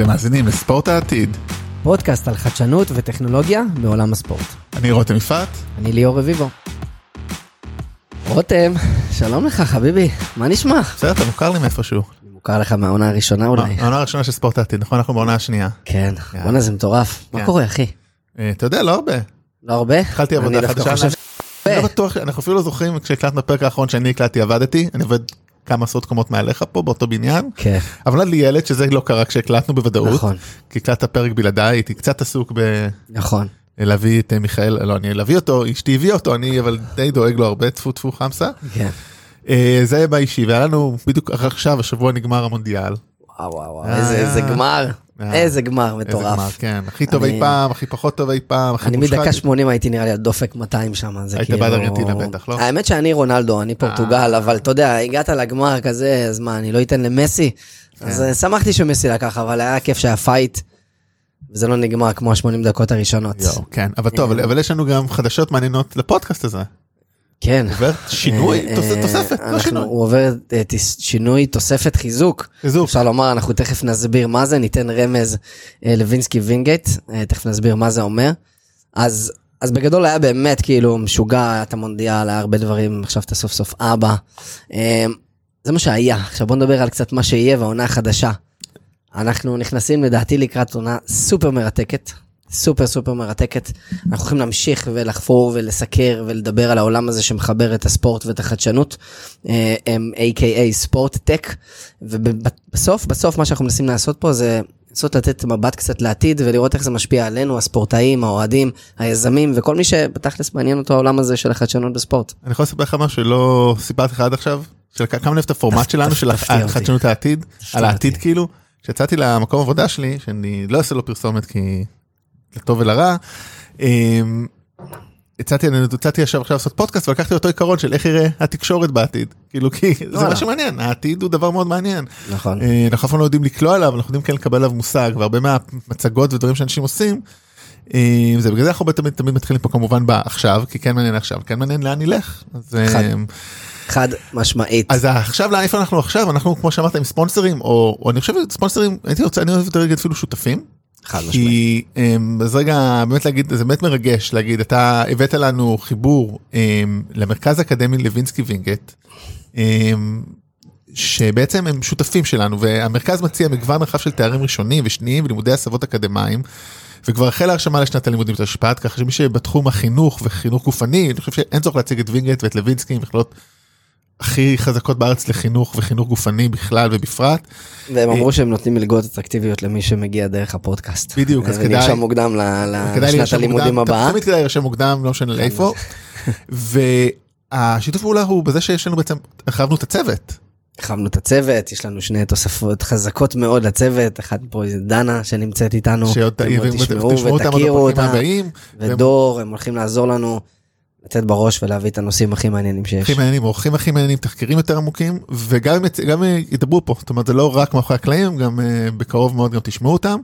אתם מאזינים לספורט העתיד. פודקאסט על חדשנות וטכנולוגיה בעולם הספורט. אני רותם יפעת. אני ליאור רביבו. רותם, שלום לך חביבי, מה נשמע? בסדר, אתה מוכר לי מאיפשהו. מוכר לך מהעונה הראשונה אולי. העונה הראשונה של ספורט העתיד, נכון? אנחנו בעונה השנייה. כן, יאללה. בואנה זה מטורף. מה כן. קורה אחי? אה, אתה יודע, לא הרבה. לא הרבה? התחלתי עבודה חדשה. אני לא. בטוח, אנחנו אפילו לא זוכרים כשהקלטנו בפרק האחרון שאני הקלטתי עבדתי, אני עובד כמה עשרות קומות מעליך פה באותו בניין. כן, אבל נולד לי ילד שזה לא קרה כשהקלטנו בוודאות. נכון, כי הקלטת פרק בלעדיי, הייתי קצת עסוק נכון. בלהביא את אה, מיכאל, לא, אני להביא אותו, אשתי הביאה אותו, אני אבל די דואג לו הרבה, טפו טפו חמסה. כן. אה, זה באישי, והיה לנו בדיוק עכשיו, השבוע נגמר המונדיאל. וואו וואו אה, איזה גמר, איזה גמר איזה גמר, מטורף. כן, הכי טוב אי אני- פעם, הכי פחות טוב אי פעם, הכי אני מושחת. מדקה 80 הייתי נראה לי על דופק 200 שם, זה היית כאילו... בעד ארגנטינה בטח, לא? האמת שאני רונלדו, אני פורטוגל, אבל אתה יודע, הגעת לגמר כזה, אז מה, אני לא אתן למסי? אז כן. אה, שמחתי שמסי לקח, אבל היה כיף שהיה פייט, וזה לא נגמר כמו ה-80 דקות הראשונות. יואו, כן, אבל טוב, אבל יש לנו גם חדשות מעניינות לפודקאסט הזה. כן. עובר שינוי, אה, אה, תוספת, לא שינוי. הוא עובר אה, שינוי, תוספת, חיזוק. חיזוק. אפשר לומר, אנחנו תכף נסביר מה זה, ניתן רמז לוינסקי וינגייט, תכף נסביר מה זה אומר. אז, אז בגדול היה באמת כאילו משוגע, היה את המונדיאל, היה הרבה דברים, עכשיו אתה סוף סוף אבא. זה מה שהיה, עכשיו בוא נדבר על קצת מה שיהיה והעונה החדשה. אנחנו נכנסים לדעתי לקראת עונה סופר מרתקת, סופר סופר מרתקת. אנחנו הולכים להמשיך ולחפור ולסקר ולדבר על העולם הזה שמחבר את הספורט ואת החדשנות, אה, A.K.A ספורט טק, ובסוף, בסוף מה שאנחנו מנסים לעשות פה זה לנסות לתת מבט קצת לעתיד ולראות איך זה משפיע עלינו, הספורטאים, האוהדים, היזמים וכל מי שבתכלס מעניין אותו העולם הזה של החדשנות בספורט. אני יכול לספר לך משהו שלא סיפרתי לך עד עכשיו, של כמה את הפורמט שלנו, של תפתיע אותי. חדשנות העתיד, על העתיד. כאילו, כשיצאתי למקום עבודה שלי, שאני לא אעשה לו פרסומת כי לטוב ולרע, אמ, הצעתי, אני הצעתי עכשיו עכשיו לעשות פודקאסט ולקחתי אותו עיקרון של איך יראה התקשורת בעתיד, כאילו כי זה. מה שמעניין, העתיד הוא דבר מאוד מעניין. נכון. אה, אנחנו אף פעם לא יודעים לקלוע עליו, אנחנו יודעים כן לקבל עליו מושג, והרבה מהמצגות ודברים שאנשים עושים, אה, זה בגלל זה אנחנו תמיד תמיד מתחילים פה כמובן בעכשיו, כי כן מעניין עכשיו, כן מעניין לאן נלך. אז, אה, חד. משמעית. אז עכשיו לאן איפה אנחנו עכשיו, אנחנו כמו שאמרת עם ספונסרים, או, או אני חושב ספונסרים, הייתי רוצה, אני אוהב את הרגע אפילו שותפים. חד משמעית. כי אמ, אז רגע באמת להגיד זה באמת מרגש להגיד אתה הבאת לנו חיבור אמ, למרכז האקדמי לוינסקי וינגייט. אמ, שבעצם הם שותפים שלנו והמרכז מציע מגוון רחב של תארים ראשונים ושניים ולימודי הסבות אקדמיים. וכבר החלה הרשמה לשנת הלימודים בתשפ"ד ככה שמי שבתחום החינוך וחינוך גופני אני חושב שאין צורך להציג את וינגייט ואת לוינסקי מכללות הכי חזקות בארץ לחינוך וחינוך גופני בכלל ובפרט. והם אמרו שהם נותנים מלגות אטרקטיביות למי שמגיע דרך הפודקאסט. בדיוק, אז אה, כדאי- ונרשם מוקדם לשנת הלימודים הבאה. תמיד כדאי להירשם מוקדם, לא משנה לאיפה. והשיתוף פעולה הוא בזה שיש לנו בעצם, הרחבנו את הצוות. הרחבנו את הצוות, יש לנו שני תוספות חזקות מאוד לצוות, אחד פה זה דנה שנמצאת איתנו, שעוד תשמעו ותכירו אותה. ודור, הם הולכים לעזור לנו לתת בראש ולהביא את הנושאים הכי מעניינים שיש. הכי מעניינים, אורחים הכי מעניינים, תחקירים יותר עמוקים, וגם גם, ידברו פה, זאת אומרת זה לא רק מאחורי הקלעים, גם אה, בקרוב מאוד גם תשמעו אותם.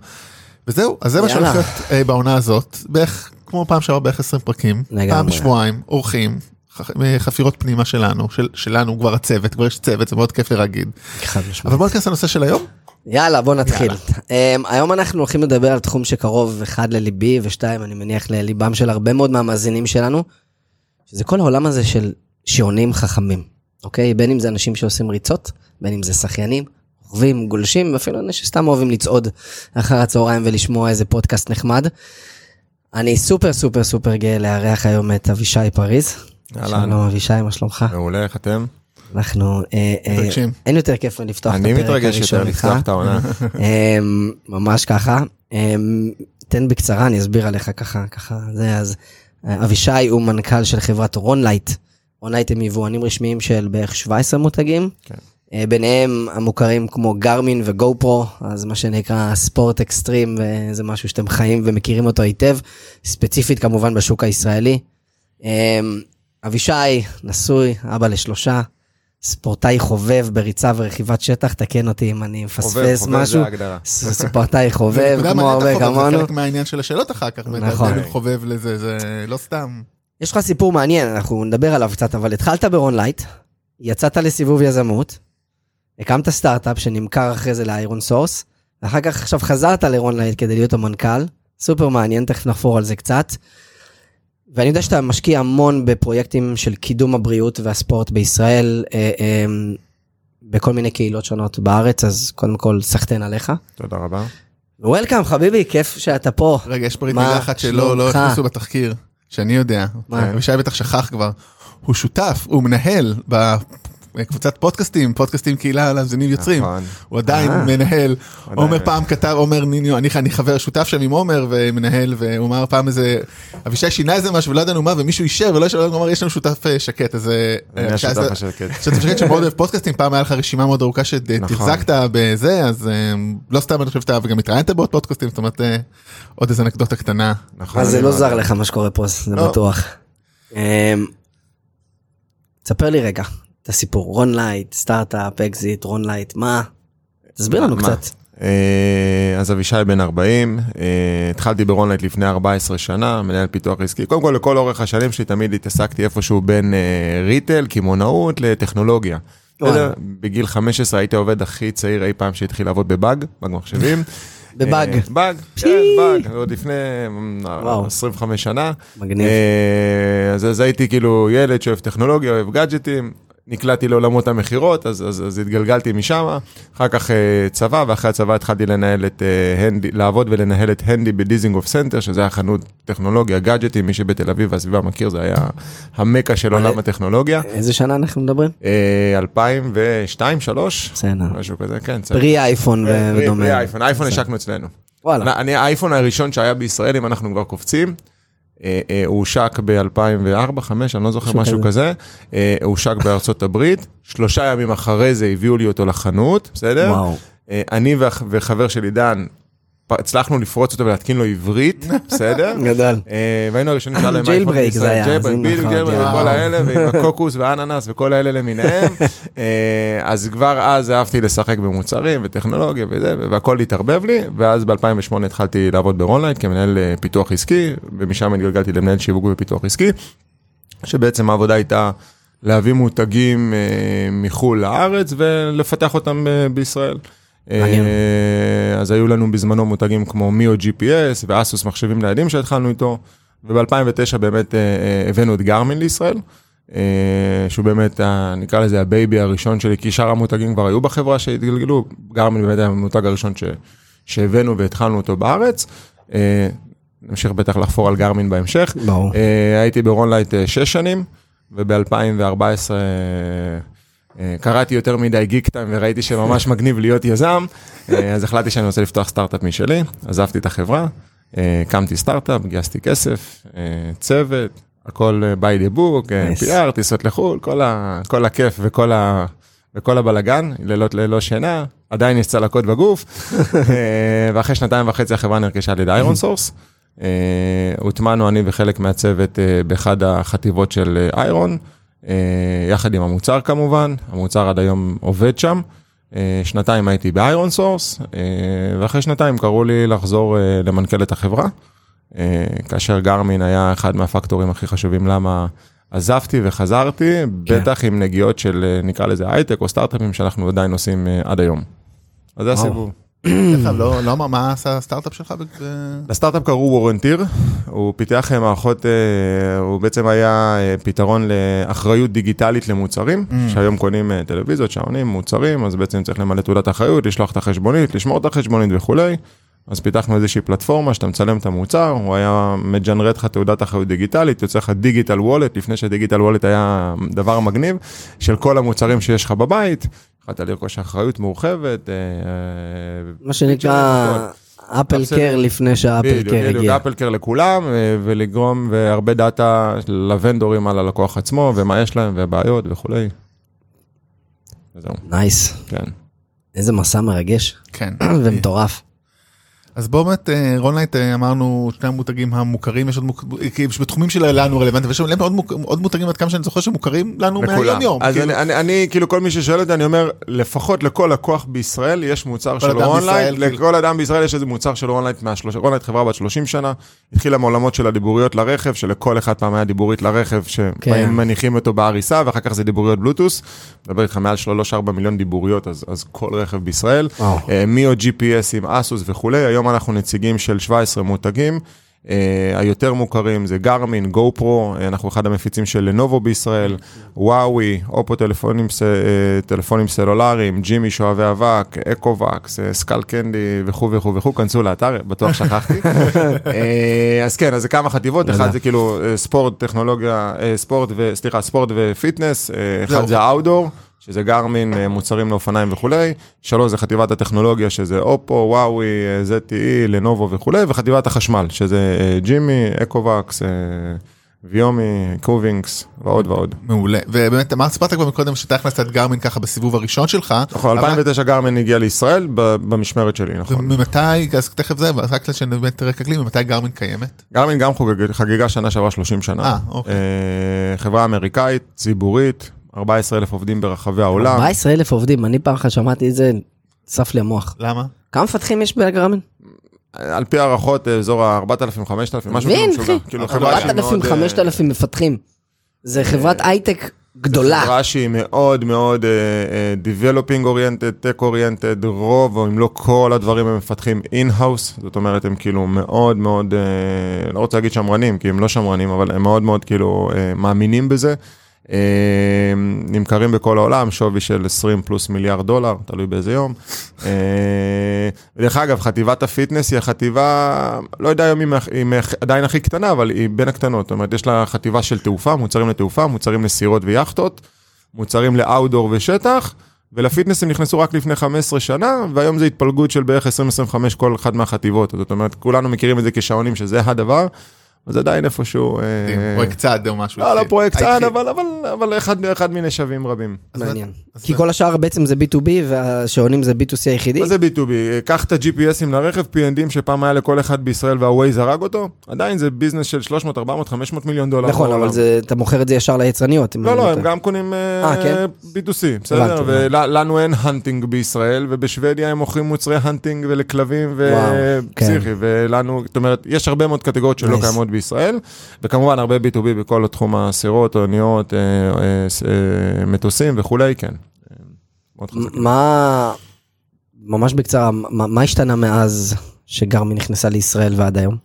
וזהו, אז זה מה. שהולך להיות אה, בעונה הזאת, בערך כמו פעם שעברה בערך 20 פרקים. פעם בשבועיים, אורחים. אה, חפירות פנימה שלנו, של, שלנו כבר הצוות, כבר יש צוות, זה מאוד כיף להגיד. אבל בוא ניכנס לנושא של היום. יאללה, בוא נתחיל. יאללה. Um, היום אנחנו הולכים לדבר על תחום שקרוב, אחד לליבי, ושתיים, אני מניח, לליבם של הרבה מאוד מהמאזינים שלנו, שזה כל העולם הזה של שעונים חכמים, אוקיי? בין אם זה אנשים שעושים ריצות, בין אם זה שחיינים, רוכבים, גולשים, ואפילו אנשים שסתם אוהבים לצעוד אחר הצהריים ולשמוע איזה פודקאסט נחמד. אני סופר סופר סופר גאה לארח היום את אבישי פריז. אהלן. שלום אבישי, מה שלומך? מעולה, איך אתם? אנחנו, אה, אה, מתרגשים. אין יותר כיף מלפתוח את אני הפרק מתרגש יותר הראשון איתך. לפתוח את העונה. אמ, ממש ככה. אמ, תן בקצרה, אני אסביר עליך ככה, ככה, זה אז. אה, אבישי הוא מנכ"ל של חברת רונלייט. רונלייט הם יבואנים רשמיים של בערך 17 מותגים. כן. אה, ביניהם המוכרים כמו גרמין וגו פרו, אז מה שנקרא ספורט אקסטרים, אה, זה משהו שאתם חיים ומכירים אותו היטב, ספציפית כמובן בשוק הישראלי. אמ, אבישי, נשוי, אבא לשלושה, ספורטאי חובב בריצה ורכיבת שטח, תקן אותי אם אני מפספס חובב משהו. זה ההגדרה. ס- ספורטאי חובב, כמו הרבה כמונו. זה חלק מהעניין של השאלות אחר כך, נכון. בין חובב לזה, זה לא סתם. יש לך סיפור מעניין, אנחנו נדבר עליו קצת, אבל התחלת ברונלייט, יצאת לסיבוב יזמות, הקמת סטארט-אפ שנמכר אחרי זה לאיירון סורס, ואחר כך עכשיו חזרת לרונלייט כדי להיות המנכ"ל, סופר מעניין, תכף נחפור על זה קצת. ואני יודע שאתה משקיע המון בפרויקטים של קידום הבריאות והספורט בישראל, אה, אה, בכל מיני קהילות שונות בארץ, אז קודם כל סחטיין עליך. תודה רבה. וולקאם חביבי, כיף שאתה פה. רגע, יש מה מילה אחת שלא לא? הכניסו בתחקיר, שאני יודע. מה? אבישי בטח שכח כבר. הוא שותף, הוא מנהל בקבוצת פודקאסטים, פודקאסטים קהילה למזינים יוצרים. נכון. הוא עדיין אה. מנהל. עדיין. עומר פעם כתב, עומר ניניו, אני, אני חבר שותף שם עם עומר ומנהל, והוא אמר פעם איזה, אבישי שינה איזה משהו ולא ידענו מה, ומישהו אישר ולא אישר, הוא אמר יש לנו שותף אה, שקט, אז... אה, השותף אז- השקט. שותף שקט שמאוד אוהב פודקאסטים, פעם היה לך רשימה מאוד ארוכה נכון. שתחזקת בזה, אז אה, לא סתם אני חושב שאתה וגם התראיינת בעוד פודקאסטים, זאת אומרת אה, עוד איזה אנקדוטה קטנה. נכון. אז זה לא זר לך מה שקורה פה, זה לא. בטוח. אמ, תספר לי רגע את הסיפור, רונלייט, סטארט-אפ, אקזיט, רונלייט, מה? תסביר לנו מה? קצת. אה, אז אבישי בן 40, אה, התחלתי ברונלייט לפני 14 שנה, מנהל פיתוח עסקי. קודם כל, לכל אורך השנים שלי תמיד התעסקתי איפשהו בין אה, retail, קמעונאות, לטכנולוגיה. בגיל 15 הייתי העובד הכי צעיר אי פעם שהתחיל לעבוד בבאג, באג מחשבים. בבאג. באג, כן, באג, עוד לפני אה, וואו. 25 שנה. מגניב. אז הייתי כאילו ילד שאוהב טכנולוגיה, אוהב גאדג'טים, נקלעתי לעולמות המכירות, אז, אז, אז התגלגלתי משם, אחר כך אה, צבא, ואחרי הצבא התחלתי לנהל את אה, הנדי, לעבוד ולנהל את הנדי בדיזינגוף סנטר, שזה היה חנות טכנולוגיה, גאדג'טים, מי שבתל אביב והסביבה מכיר, זה היה המקה של מלא. עולם הטכנולוגיה. איזה שנה אנחנו מדברים? אה, 2002, 2003, בסדר. משהו כזה, כן. pre אייפון ודומה. pre אייפון, אייפון השקנו אצלנו. וואלה. אני האייפון הראשון שהיה בישראל, אם אנחנו כבר קופצים, אה, אה, הושק ב-2004, 2005, אני לא זוכר משהו כזה, אה, הוא הושק בארצות הברית, שלושה ימים אחרי זה הביאו לי אותו לחנות, בסדר? אה, אני וחבר שלי דן, הצלחנו לפרוץ אותו ולהתקין לו עברית, בסדר? גדול. אה, והיינו הראשונים שהיה להם Jailbreak אייפון זה בישראל, היה, זה בדיוק נכון. וכל האלה, ועם הקוקוס והאננס וכל האלה למיניהם. אה, אז כבר אז אהבתי לשחק במוצרים וטכנולוגיה וזה, והכל התערבב לי, ואז ב-2008 התחלתי לעבוד ברונלייט כמנהל אה, פיתוח עסקי, ומשם התגלגלתי למנהל שיווק ופיתוח עסקי, שבעצם העבודה הייתה להביא מותגים מחו"ל לארץ ולפתח אותם בישראל. אה, אז היו לנו בזמנו מותגים כמו מיו GPS ואסוס מחשבים ניידים שהתחלנו איתו, וב-2009 באמת אה, אה, הבאנו את גרמין לישראל, שהוא באמת, נקרא לזה הבייבי הראשון שלי, כי שאר המותגים כבר היו בחברה שהתגלגלו, גרמין באמת היה המותג הראשון ש, שהבאנו והתחלנו אותו בארץ. נמשיך בטח לחפור על גרמין בהמשך. ברור. הייתי ברונלייט שש שנים, וב-2014 אה, קראתי יותר מדי גיק טיים וראיתי שממש מגניב להיות יזם, אה, אז החלטתי שאני רוצה לפתוח סטארט-אפ משלי, עזבתי את החברה, אה, הקמתי סטארט-אפ, גייסתי כסף, אה, צוות, הכל אה, by the book, אה, Nice. PR, טיסות לחו"ל, כל, ה, כל הכיף וכל, ה, וכל הבלגן, לילות ללא שינה, עדיין יש צלקות בגוף, אה, ואחרי שנתיים וחצי החברה נרכשה על ידי איירון סורס. אה, הוטמענו אני וחלק מהצוות אה, באחד החטיבות של אה, איירון, אה, יחד עם המוצר כמובן, המוצר עד היום עובד שם. אה, שנתיים הייתי באיירון סורס, אה, ואחרי שנתיים קראו לי לחזור אה, למנכ"ל את החברה, אה, כאשר גרמין היה אחד מהפקטורים הכי חשובים למה עזבתי וחזרתי, בטח עם נגיעות של אה, נקרא לזה הייטק או סטארט-אפים שאנחנו עדיין עושים אה, עד היום. אז זה. הסיבוב. לא לא מה עשה הסטארט-אפ שלך? ב- לסטארט-אפ קראו וורנטיר, הוא פיתח אה, מערכות, אה, הוא בעצם היה אה, פתרון לאחריות דיגיטלית למוצרים, Mm. שהיום קונים אה, טלוויזיות, שעונים, מוצרים, אז בעצם צריך למלא תעודת אחריות, לשלוח את החשבונית, לשמור את החשבונית וכולי. אז פיתחנו איזושהי פלטפורמה שאתה מצלם את המוצר, הוא היה מג'נרט לך תעודת אחריות דיגיטלית, יוצא לך דיגיטל וולט, לפני שדיגיטל וולט היה דבר מגניב, של כל המוצרים שיש לך בבית, יכולת לרכוש אחריות מורחבת. אה, אה, מה שנקרא אפל care לפני שהאפל בדיוק, care בדיוק, הגיע. אפל care לכולם, אה, ולגרום, והרבה דאטה לוונדורים על הלקוח עצמו, ומה יש להם, ובעיות וכולי. וזהו, nice. כן. איזה מסע מרגש כן. ומטורף. אז בואו באמת אה, רונלייט אה, אמרנו שני המותגים המוכרים יש עוד מוק... כי בתחומים שלנו רלוונטיים ויש עוד. עוד מותגים עד כמה שאני זוכר שמוכרים לנו. מהיום יום. אז כאילו, אני, אני, אני, כאילו כל מי ששואל אותי, אני אומר, לפחות לכל לקוח בישראל יש מוצר של רונלייט, בישראל, כאילו. לכל אדם בישראל יש איזה מוצר של רונלייט מהשלוש... רונלייט חברה בת 30 שנה, התחילה מעולמות של הדיבוריות לרכב, שלכל אחד פעם היה דיבורית לרכב, כן. שבאים מניחים אותו בעריסה, ואחר כך זה דיבוריות בלוטות', מדבר איתך מעל 3-4 מיליון דיבוריות, אז, אז כל רכב בישראל, וואו. אה, מיו GPS עם אסוס וכולי, היום אנחנו נציגים של 17 מותגים. אה, היותר מוכרים זה גרמין, גו פרו, אנחנו אחד המפיצים של לנובו בישראל, וואווי, אופו טלפונים, ס- אה, טלפונים סלולריים, ג'ימי שואבי אבק, Ecovacs, אה, Skullcandy וכו' וכו' וכו', כנסו לאתר, בטוח שכחתי. אה, אז כן, אז זה כמה חטיבות, אחד זה כאילו ספורט, טכנולוגיה, ספורט ו... סליחה, ספורט ופיטנס. אחד זה ה outdoor. שזה גרמין, אה, מוצרים לאופניים וכולי, שלוש זה חטיבת הטכנולוגיה, שזה אופו, וואווי, ZTE, לנובו וכולי, וחטיבת החשמל, שזה ג'ימי, אקו-וקס, ויומי, קובינגס, ועוד ועוד. מעולה ובאמת אמרת סיפרת כבר מקודם שאתה הכנסת את גרמין ככה בסיבוב הראשון שלך. נכון, אבל- 2009 גרמין הגיע לישראל במשמרת שלי, נכון. וממתי אז תכף זה רק שבאמת רקע כלי ממתי גרמין קיימת. גרמין גם חוגג- חגיגה שנה שעברה 30 שנה. אה, אוקיי. אה, חברה אמריקאית, ציבורית, 14 אלף עובדים ברחבי העולם. 14 אלף עובדים, אני פעם אחת שמעתי את זה, צף לי המוח. למה? כמה מפתחים יש בגרמין? על פי הערכות, אה, אזור ה-4,000-5,000, משהו מבין, כזה משוגע. אחי. כאילו חברה שהיא 4,000, מאוד, אה, 5,000 מפתחים. זה חברת הייטק גדולה. חברה שהיא מאוד מאוד uh, uh, developing oriented, tech oriented, רוב, או אם לא כל הדברים הם מפתחים in-house, זאת אומרת הם כאילו מאוד מאוד, uh, לא רוצה להגיד שמרנים, כי הם לא שמרנים, אבל הם מאוד מאוד כאילו מאמינים בזה. אה, נמכרים בכל העולם, שווי של 20 פלוס מיליארד דולר, תלוי באיזה יום. אה, דרך אגב, חטיבת ה fitness היא החטיבה, לא יודע היום אם היא עדיין הכי קטנה, אבל היא בין הקטנות. זאת אומרת, יש לה חטיבה של תעופה, מוצרים לתעופה, מוצרים לסירות ויאכטות, מוצרים ל outdoor ושטח, ול fitness הם נכנסו רק לפני 15 שנה, והיום זה התפלגות של בערך 20-25 כל אחת מהחטיבות. זאת אומרת, כולנו מכירים את זה כשעונים שזה הדבר, אז עדיין איפשהו... אה, פרויקט צד או משהו. לא, לא. פרויקט צד. אבל, אבל, אבל אחד, אחד מיני שווים רבים. מעניין. כי כל השאר בעצם זה B2B והשעונים זה B2C היחידי. מה זה B2B? קח את ה-GPSים לרכב, PNDs שפעם היה לכל אחד בישראל והווייז הרג אותו, עדיין זה business של 300, 400, 500 מיליון דולר. נכון, אבל אתה מוכר את זה ישר ליצרניות. לא, אני לא, הם. גם קונים אה, אה, כן? B2C, בסדר? ולנו אין hunting בישראל, ובשוודיה הם מוכרים מוצרי hunting ולכלבים וואו, כן. ופסיכי, ולנו, זאת אומרת, יש הרבה מאוד קטגוריות שלא. קיימות בישראל, וכמובן הרבה B2B בכל תחום הסירות, אוניות, אה, אה, אה, מטוסים וכולי, כן. מה, ממש בקצרה, מה מה השתנה מאז שגרמי נכנסה לישראל ועד היום?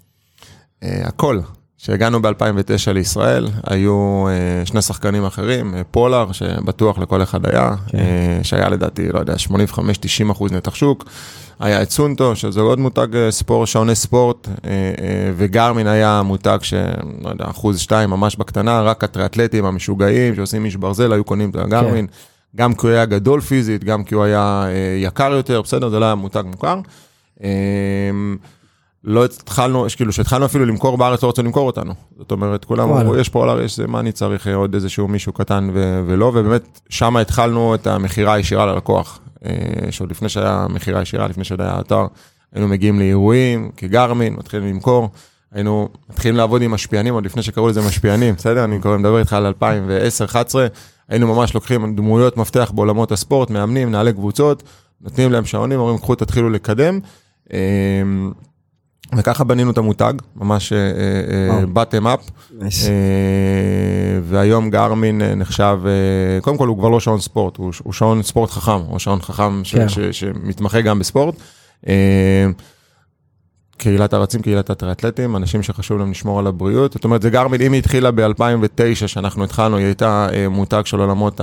אה, הכל. כשהגענו ב-2009 לישראל, היו אה, שני שחקנים אחרים, אה, פולאר, שבטוח לכל אחד היה, כן. אה, שהיה לדעתי, לא יודע, 85-90 אחוז נתח שוק. היה את סונטו, שזה עוד מותג אה, ספורט, שעוני ספורט, אה, אה, וגרמין היה מותג ש... לא יודע, אחוז שתיים ממש בקטנה, רק הטריאטלטים המשוגעים שעושים איש ברזל היו קונים את הגרמין. גם כי הוא היה גדול פיזית, גם כי הוא היה אה, יקר יותר, בסדר, זה לא היה מותג מוכר. לא התחלנו, כאילו שהתחלנו אפילו למכור בארץ, לא רצו למכור אותנו. זאת אומרת, כולם. אמרו, יש פולר, יש זה, מה אני צריך אה, עוד איזשהו מישהו קטן ו- ולא, ובאמת, שם התחלנו את המכירה הישירה ללקוח. אה, שעוד לפני שהיה מכירה ישירה, לפני שעוד היה אתר, היינו מגיעים לאירועים, כגרמין, מתחילים למכור. היינו מתחילים לעבוד עם משפיענים, עוד לפני שקראו לזה משפיענים, בסדר? אני קורא, מדבר איתך על 2010-2011, היינו ממש לוקחים דמויות מפתח בעולמות הספורט, מאמנים, מנהלי קבוצות, נותנים להם שעונים, אומרים, קחו, תתחילו לקדם. אה, וככה בנינו את המותג, ממש וואו. bottom up, נייס. אה, והיום גרמין אה, נחשב, אה, קודם כל הוא כבר לא שעון ספורט, הוא הוא שעון ספורט חכם, או שעון חכם ש- כן. ש- שמתמחה גם בספורט. אה, קהילת הרצים, קהילת הטריאטלטים, אנשים שחשוב להם לשמור על הבריאות. זאת אומרת, זה גרמין, אם היא התחילה ב-2009, שאנחנו התחלנו, היא הייתה אה, מותג של עולמות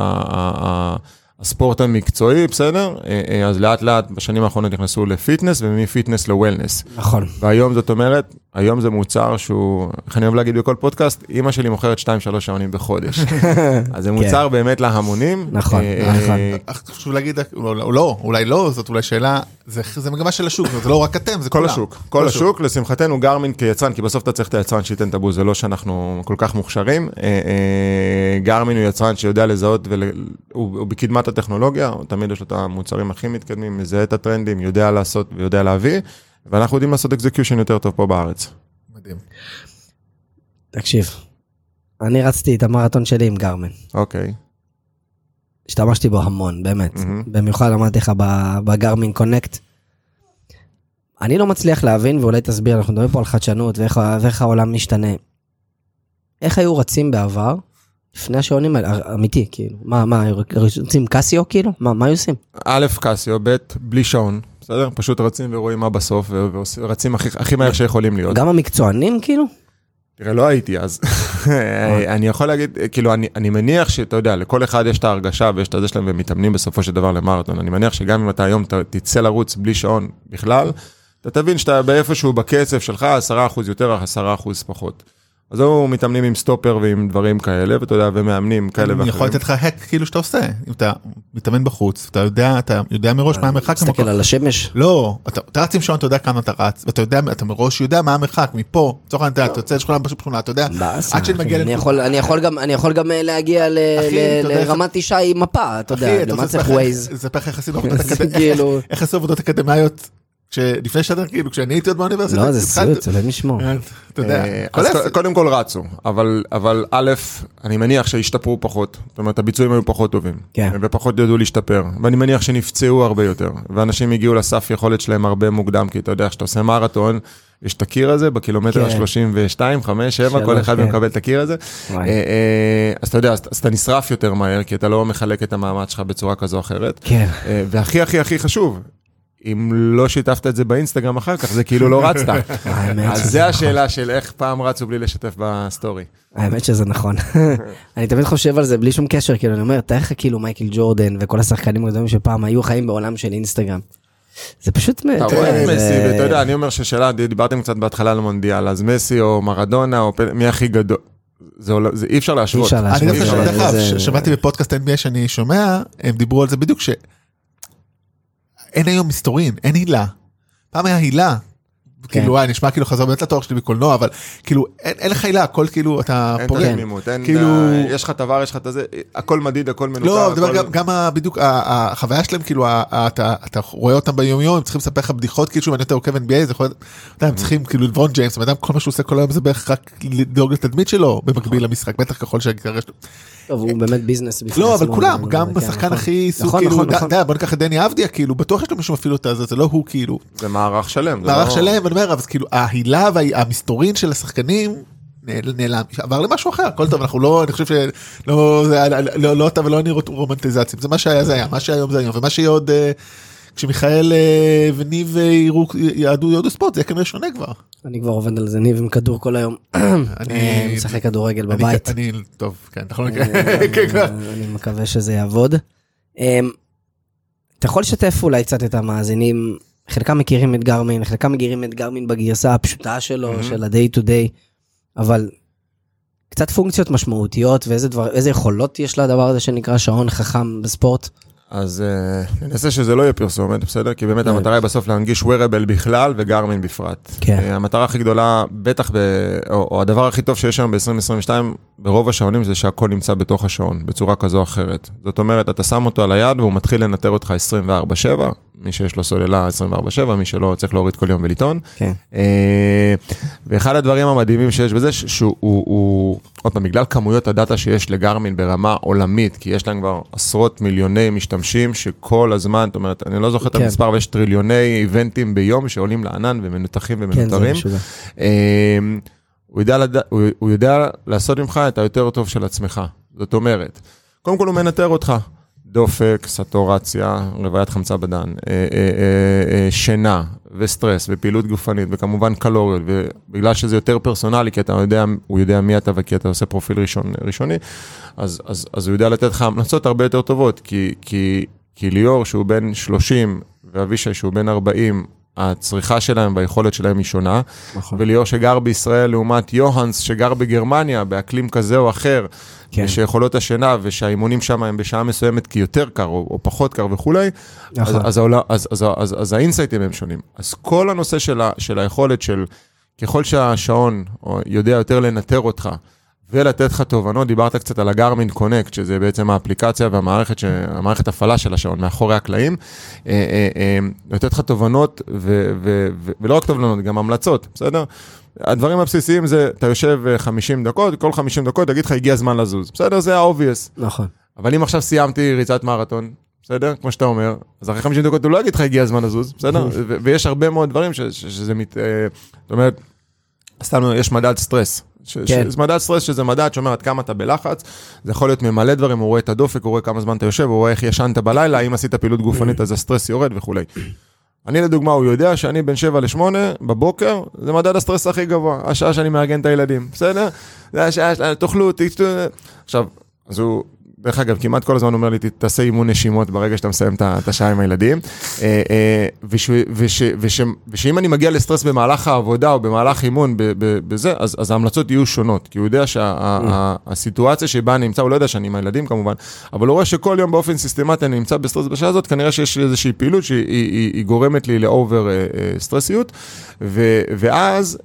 הספורט המקצועי, בסדר? אה, אה, אז לאט לאט בשנים האחרונות נכנסו לפיטנס, ומפיטנס לוולנס. נכון. והיום זאת אומרת, היום זה מוצר שהוא, איך אני אוהב להגיד בכל פודקאסט, אימא שלי מוכרת 2-3 שעונים בחודש. אז זה מוצר באמת להמונים. כן. נכון, אה, נכון. חשוב להגיד, לא, לא, אולי לא, זאת אולי שאלה, זה זה מגמה של השוק, זה לא רק אתם, זה כל כולם. השוק, כל השוק, לשמחתנו גרמין כיצרן, כי בסוף אתה צריך את היצרן שייתן את הבוז, זה לא שאנחנו כל כך מוכשרים. גרמין הוא יצרן שיודע לזהות, והוא בקדמת הטכנולוגיה, הוא תמיד יש לו את המוצרים הכי מתקדמים, מזהה את הטרנדים, יודע לעשות ויודע להביא. ואנחנו יודעים לעשות אקזקיושן יותר טוב פה בארץ. מדהים. תקשיב, אני רצתי את המרתון שלי עם גרמן. אוקיי. השתמשתי בו המון, באמת. מהמם. במיוחד אמרתי לך ב- בגרמין קונקט. אני לא מצליח להבין, ואולי תסביר, אנחנו מדברים פה על חדשנות ואיך, ואיך העולם משתנה. איך היו רצים בעבר, לפני השעונים האלה, אמיתי, כאילו, מה, מה, היו רצים קסיו, כאילו? מה, מה עושים? א', קסיו, ב', בלי שעון, בסדר? פשוט רצים ורואים מה בסוף, ורצים הכי, הכי מהר שיכולים להיות. גם המקצוענים, כאילו? תראה, לא הייתי אז. אני יכול להגיד, כאילו, אני, אני מניח שאתה יודע, לכל אחד יש את ההרגשה ויש את הזה שלהם והם מתאמנים בסופו של דבר למרתון. אני מניח שגם אם אתה היום ת- תצא לרוץ בלי שעון בכלל, אתה תבין שאתה באיפשהו בקצב שלך 10% יותר, 10% פחות. אז הוא מתאמנים עם סטופר ועם דברים כאלה, ואתה יודע, ומאמנים כאלה אני יכול ואחרים. לתת לך האק כאילו שאתה עושה, אם אתה מתאמן בחוץ, אתה יודע, אתה יודע מראש מה המרחק. תסתכל. על השמש. לא, אתה רץ עם שעון, אתה יודע כמה אתה רץ, ואתה יודע, אתה מראש יודע מה המרחק מפה, לצורך העניין, אתה יוצא לשכונה בשכונה, אתה יודע, עד שאני מגיע אני לנקודה- יכול- אני יכול גם- אני יכול גם אה, להגיע לרמת אישה עם מפה, אתה אחי, יודע, אתה למה רוצה צריך לספר- ווייז? זה אקדמיות, כאילו- איך עשו עבודות אקדמיות, כשלפני שנה, כאילו, כשאני הייתי עוד באוניברסיטה, לא, זה סיוט, זה אלוהים ישמור. אתה יודע, אה, קודם כל רצו, אבל, א', אני מניח שהשתפרו פחות, זאת אומרת הביצועים היו פחות טובים, כן. ופחות ידעו להשתפר, ואני מניח שנפצעו הרבה יותר, ואנשים הגיעו לסף יכולת שלהם הרבה מוקדם, כי אתה יודע, כשאתה עושה מרתון, יש את הקיר הזה בקילומטר כן. ה-32, 5, 7, כל אחד כן. מקבל את הקיר הזה. אה, אה, אז אתה יודע, אז, אתה נשרף יותר מהר, כי אתה לא מחלק את המאמץ שלך בצורה כזו או אחרת, כן. והכי הכי הכי חשוב, אם לא שיתפת את זה באינסטגרם אחר כך, זה כאילו לא רצת. אז זה נכון. השאלה של איך פעם רצו בלי לשתף בסטורי. האמת שזה נכון. אני תמיד חושב על זה בלי שום קשר, כאילו, אני אומר, תאר לך כאילו מייקל ג'ורדן וכל השחקנים הגדולים שפעם היו חיים בעולם של אינסטגרם. זה פשוט, אתה רואה את מסי, ואתה יודע, אני אומר ששאלה, דיברתם קצת בהתחלה על המונדיאל, אז מסי או מרדונה או מי הכי גדול, זה עול- זה אי אפשר אי להשוות. אפשר אני להשוות. דווקא, זה- ש- שמעתי בפודקאסט NBA שאני שומע, הם דיברו על זה בדיוק, שאין היום מסתורין, אין הילה. פעם היה הילה. כן. כאילו, וואי, נשמע כאילו חזר באמת לתואר שלי בקולנוע, אבל כאילו, אין לך הילה, הכל כאילו, אתה. התמימות, אין, כאילו- אה, יש לך את העבר, יש לך את הזה, הכל מדיד, הכל מנוכר. לא, גם, בדיוק החוויה שלהם, כאילו, אתה, רואה אותם ביום יום, הם צריכים לספר לך בדיחות, כאילו, אני יותר עוקב NBA, זה יכול להיות, הם צריכים, כאילו, לברון ג'יימס, הבן אדם, כל מה שהוא עושה כל היום זה בערך רק לדאוג לתדמית שלו, במקביל למשחק, בטח ככל שהגירה שלו. טוב, הוא באמת ביזנס בפני לא, אבל כולם, גם כן, בשחקן נכון. הכי סוג, נכון, כאילו, נכון, נכון. בוא ניקח את דני אבדיה, כאילו, בטוח יש לו מישהו מפעיל אותה, זה זה לא הוא, כאילו, זה מערך שלם. זה מערך לא- שלם, אומר, אבל כאילו, ההילה והמסתורין של השחקנים, נעל- נעלם, עבר למשהו אחר, הכל טוב, אנחנו לא, אני חושב שלא, זה היה- לא לא אתה ולא אני רומנטיזציה, זה מה שהיה זה היה, מה שהיום זה היום, ומה שיהיה עוד, אה, כשמיכאל אה, וניב אה, יראו, יעדו יודו ספורט, זה יהיה כנראה שונה כבר. אני כבר עובד על זה, ניב עם כדור כל היום. אה, משחק כדורגל אני- בבית. אני, טוב, כן, לא כבר. אני מקווה שזה יעבוד. אה, אתה יכול לשתף אולי קצת את המאזינים, חלקם מכירים את גרמין, חלקם מכירים את גרמין בגרסה הפשוטה שלו, של ה-day to day, אבל קצת פונקציות משמעותיות ואיזה דבר, איזה יכולות יש לדבר הזה שנקרא שעון חכם בספורט. אז אה, ננסה שזה לא יהיה פרסומת, בסדר? כי באמת כן. המטרה היא בסוף להנגיש wearable בכלל וגרמין בפרט. כן. אה, המטרה הכי גדולה, בטח, ב, או, או הדבר הכי טוב שיש היום ב-2022, ברוב השעונים זה שהכל נמצא בתוך השעון, בצורה כזו או אחרת. זאת אומרת, אתה שם אותו על היד והוא מתחיל לנטר אותך 24/7, מי שיש לו סוללה 24/7, מי שלא צריך להוריד כל יום ולטעון. כן. אה, ואחד הדברים המדהימים שיש בזה, ש- שהוא, הוא, עוד פעם, בגלל כמויות הדאטה שיש לגרמין ברמה עולמית, כי יש להם כבר עשרות מיליוני משתמשים שכל הזמן, זאת אומרת, אני לא זוכר את כן. המספר, אבל יש טריליוני איבנטים ביום שעולים לענן ומנותחים כן, זה. משוגע. אה, הוא יודע, לד... הוא, הוא יודע לעשות ממך את היותר טוב של עצמך. זאת אומרת, קודם כל הוא מנטר אותך. דופק, סטורציה, רוויית חמצה בדן, אה, אה, אה, שינה וסטרס ופעילות גופנית וכמובן קלוריות, ובגלל שזה יותר פרסונלי, כי אתה יודע, הוא יודע מי אתה וכי אתה עושה פרופיל ראשון, ראשוני, אז, אז, אז הוא יודע לתת לך המלצות הרבה יותר טובות, כי, כי, כי ליאור שהוא בן 30 ואבישי שהוא בן 40, הצריכה שלהם והיכולת שלהם היא שונה. נכון. וליאור שגר בישראל לעומת יוהנס שגר בגרמניה באקלים כזה או אחר, כן. ושיכולות השינה ושהאימונים שם הם בשעה מסוימת כי יותר קר או, או פחות קר וכולי, אז, נכון. אז, העולה- אז, אז, אז, אז האינסייטים הם שונים. אז כל הנושא של, ה, של היכולת של ככל שהשעון יודע יותר לנטר אותך, ולתת לך תובנות, דיברת קצת על הגרמין קונקט, שזה בעצם האפליקציה והמערכת, ש- המערכת הפעלה של השעון, מאחורי הקלעים, אה, אה, אה, לתת לך תובנות, ו- ו- ו- ולא רק תובנות, גם המלצות, בסדר? הדברים הבסיסיים זה, אתה יושב אה, 50 דקות, כל 50 דקות יגיד לך, הגיע הזמן לזוז, בסדר? זה ה-obvious. נכון. אבל אם עכשיו סיימתי ריצת מרתון, בסדר? כמו שאתה אומר, אז אחרי 50 דקות הוא לא יגיד לך הגיע הזמן לזוז, בסדר? ו- ויש הרבה מאוד דברים ש- ש- שזה מת... אה, זאת אומרת, סתם יש מדד סטרס. ש- כן. ש- זה מדד סטרס שזה מדד שאומר עד כמה אתה בלחץ, זה יכול להיות ממלא דברים, הוא רואה את הדופק, הוא רואה כמה זמן אתה יושב, הוא רואה איך ישנת בלילה, אם עשית פעילות גופנית אז הסטרס יורד וכולי. אני לדוגמה, הוא יודע שאני בין 7 ל-8 בבוקר, זה מדד הסטרס הכי גבוה, השעה שאני מארגן את הילדים, בסדר? זה השעה, של- תאכלו, תשתו. עכשיו, אז הוא, דרך אגב, כמעט כל הזמן אומר לי, "ת- תעשה אימון נשימות ברגע שאתה מסיים את השעה עם הילדים. אה, אה, וש- וש- וש- ושאם אני מגיע לסטרס במהלך העבודה או במהלך אימון בזה, אז ההמלצות יהיו שונות, כי הוא יודע שהסיטואציה שבה אני נמצא, הוא לא יודע שאני עם הילדים כמובן, אבל הוא רואה שכל יום באופן סיסטמטי אני נמצא בסטרס בשעה הזאת, כנראה שיש איזושהי פעילות שהיא היא- היא- היא גורמת לי ל over אה, סטרסיות, ואז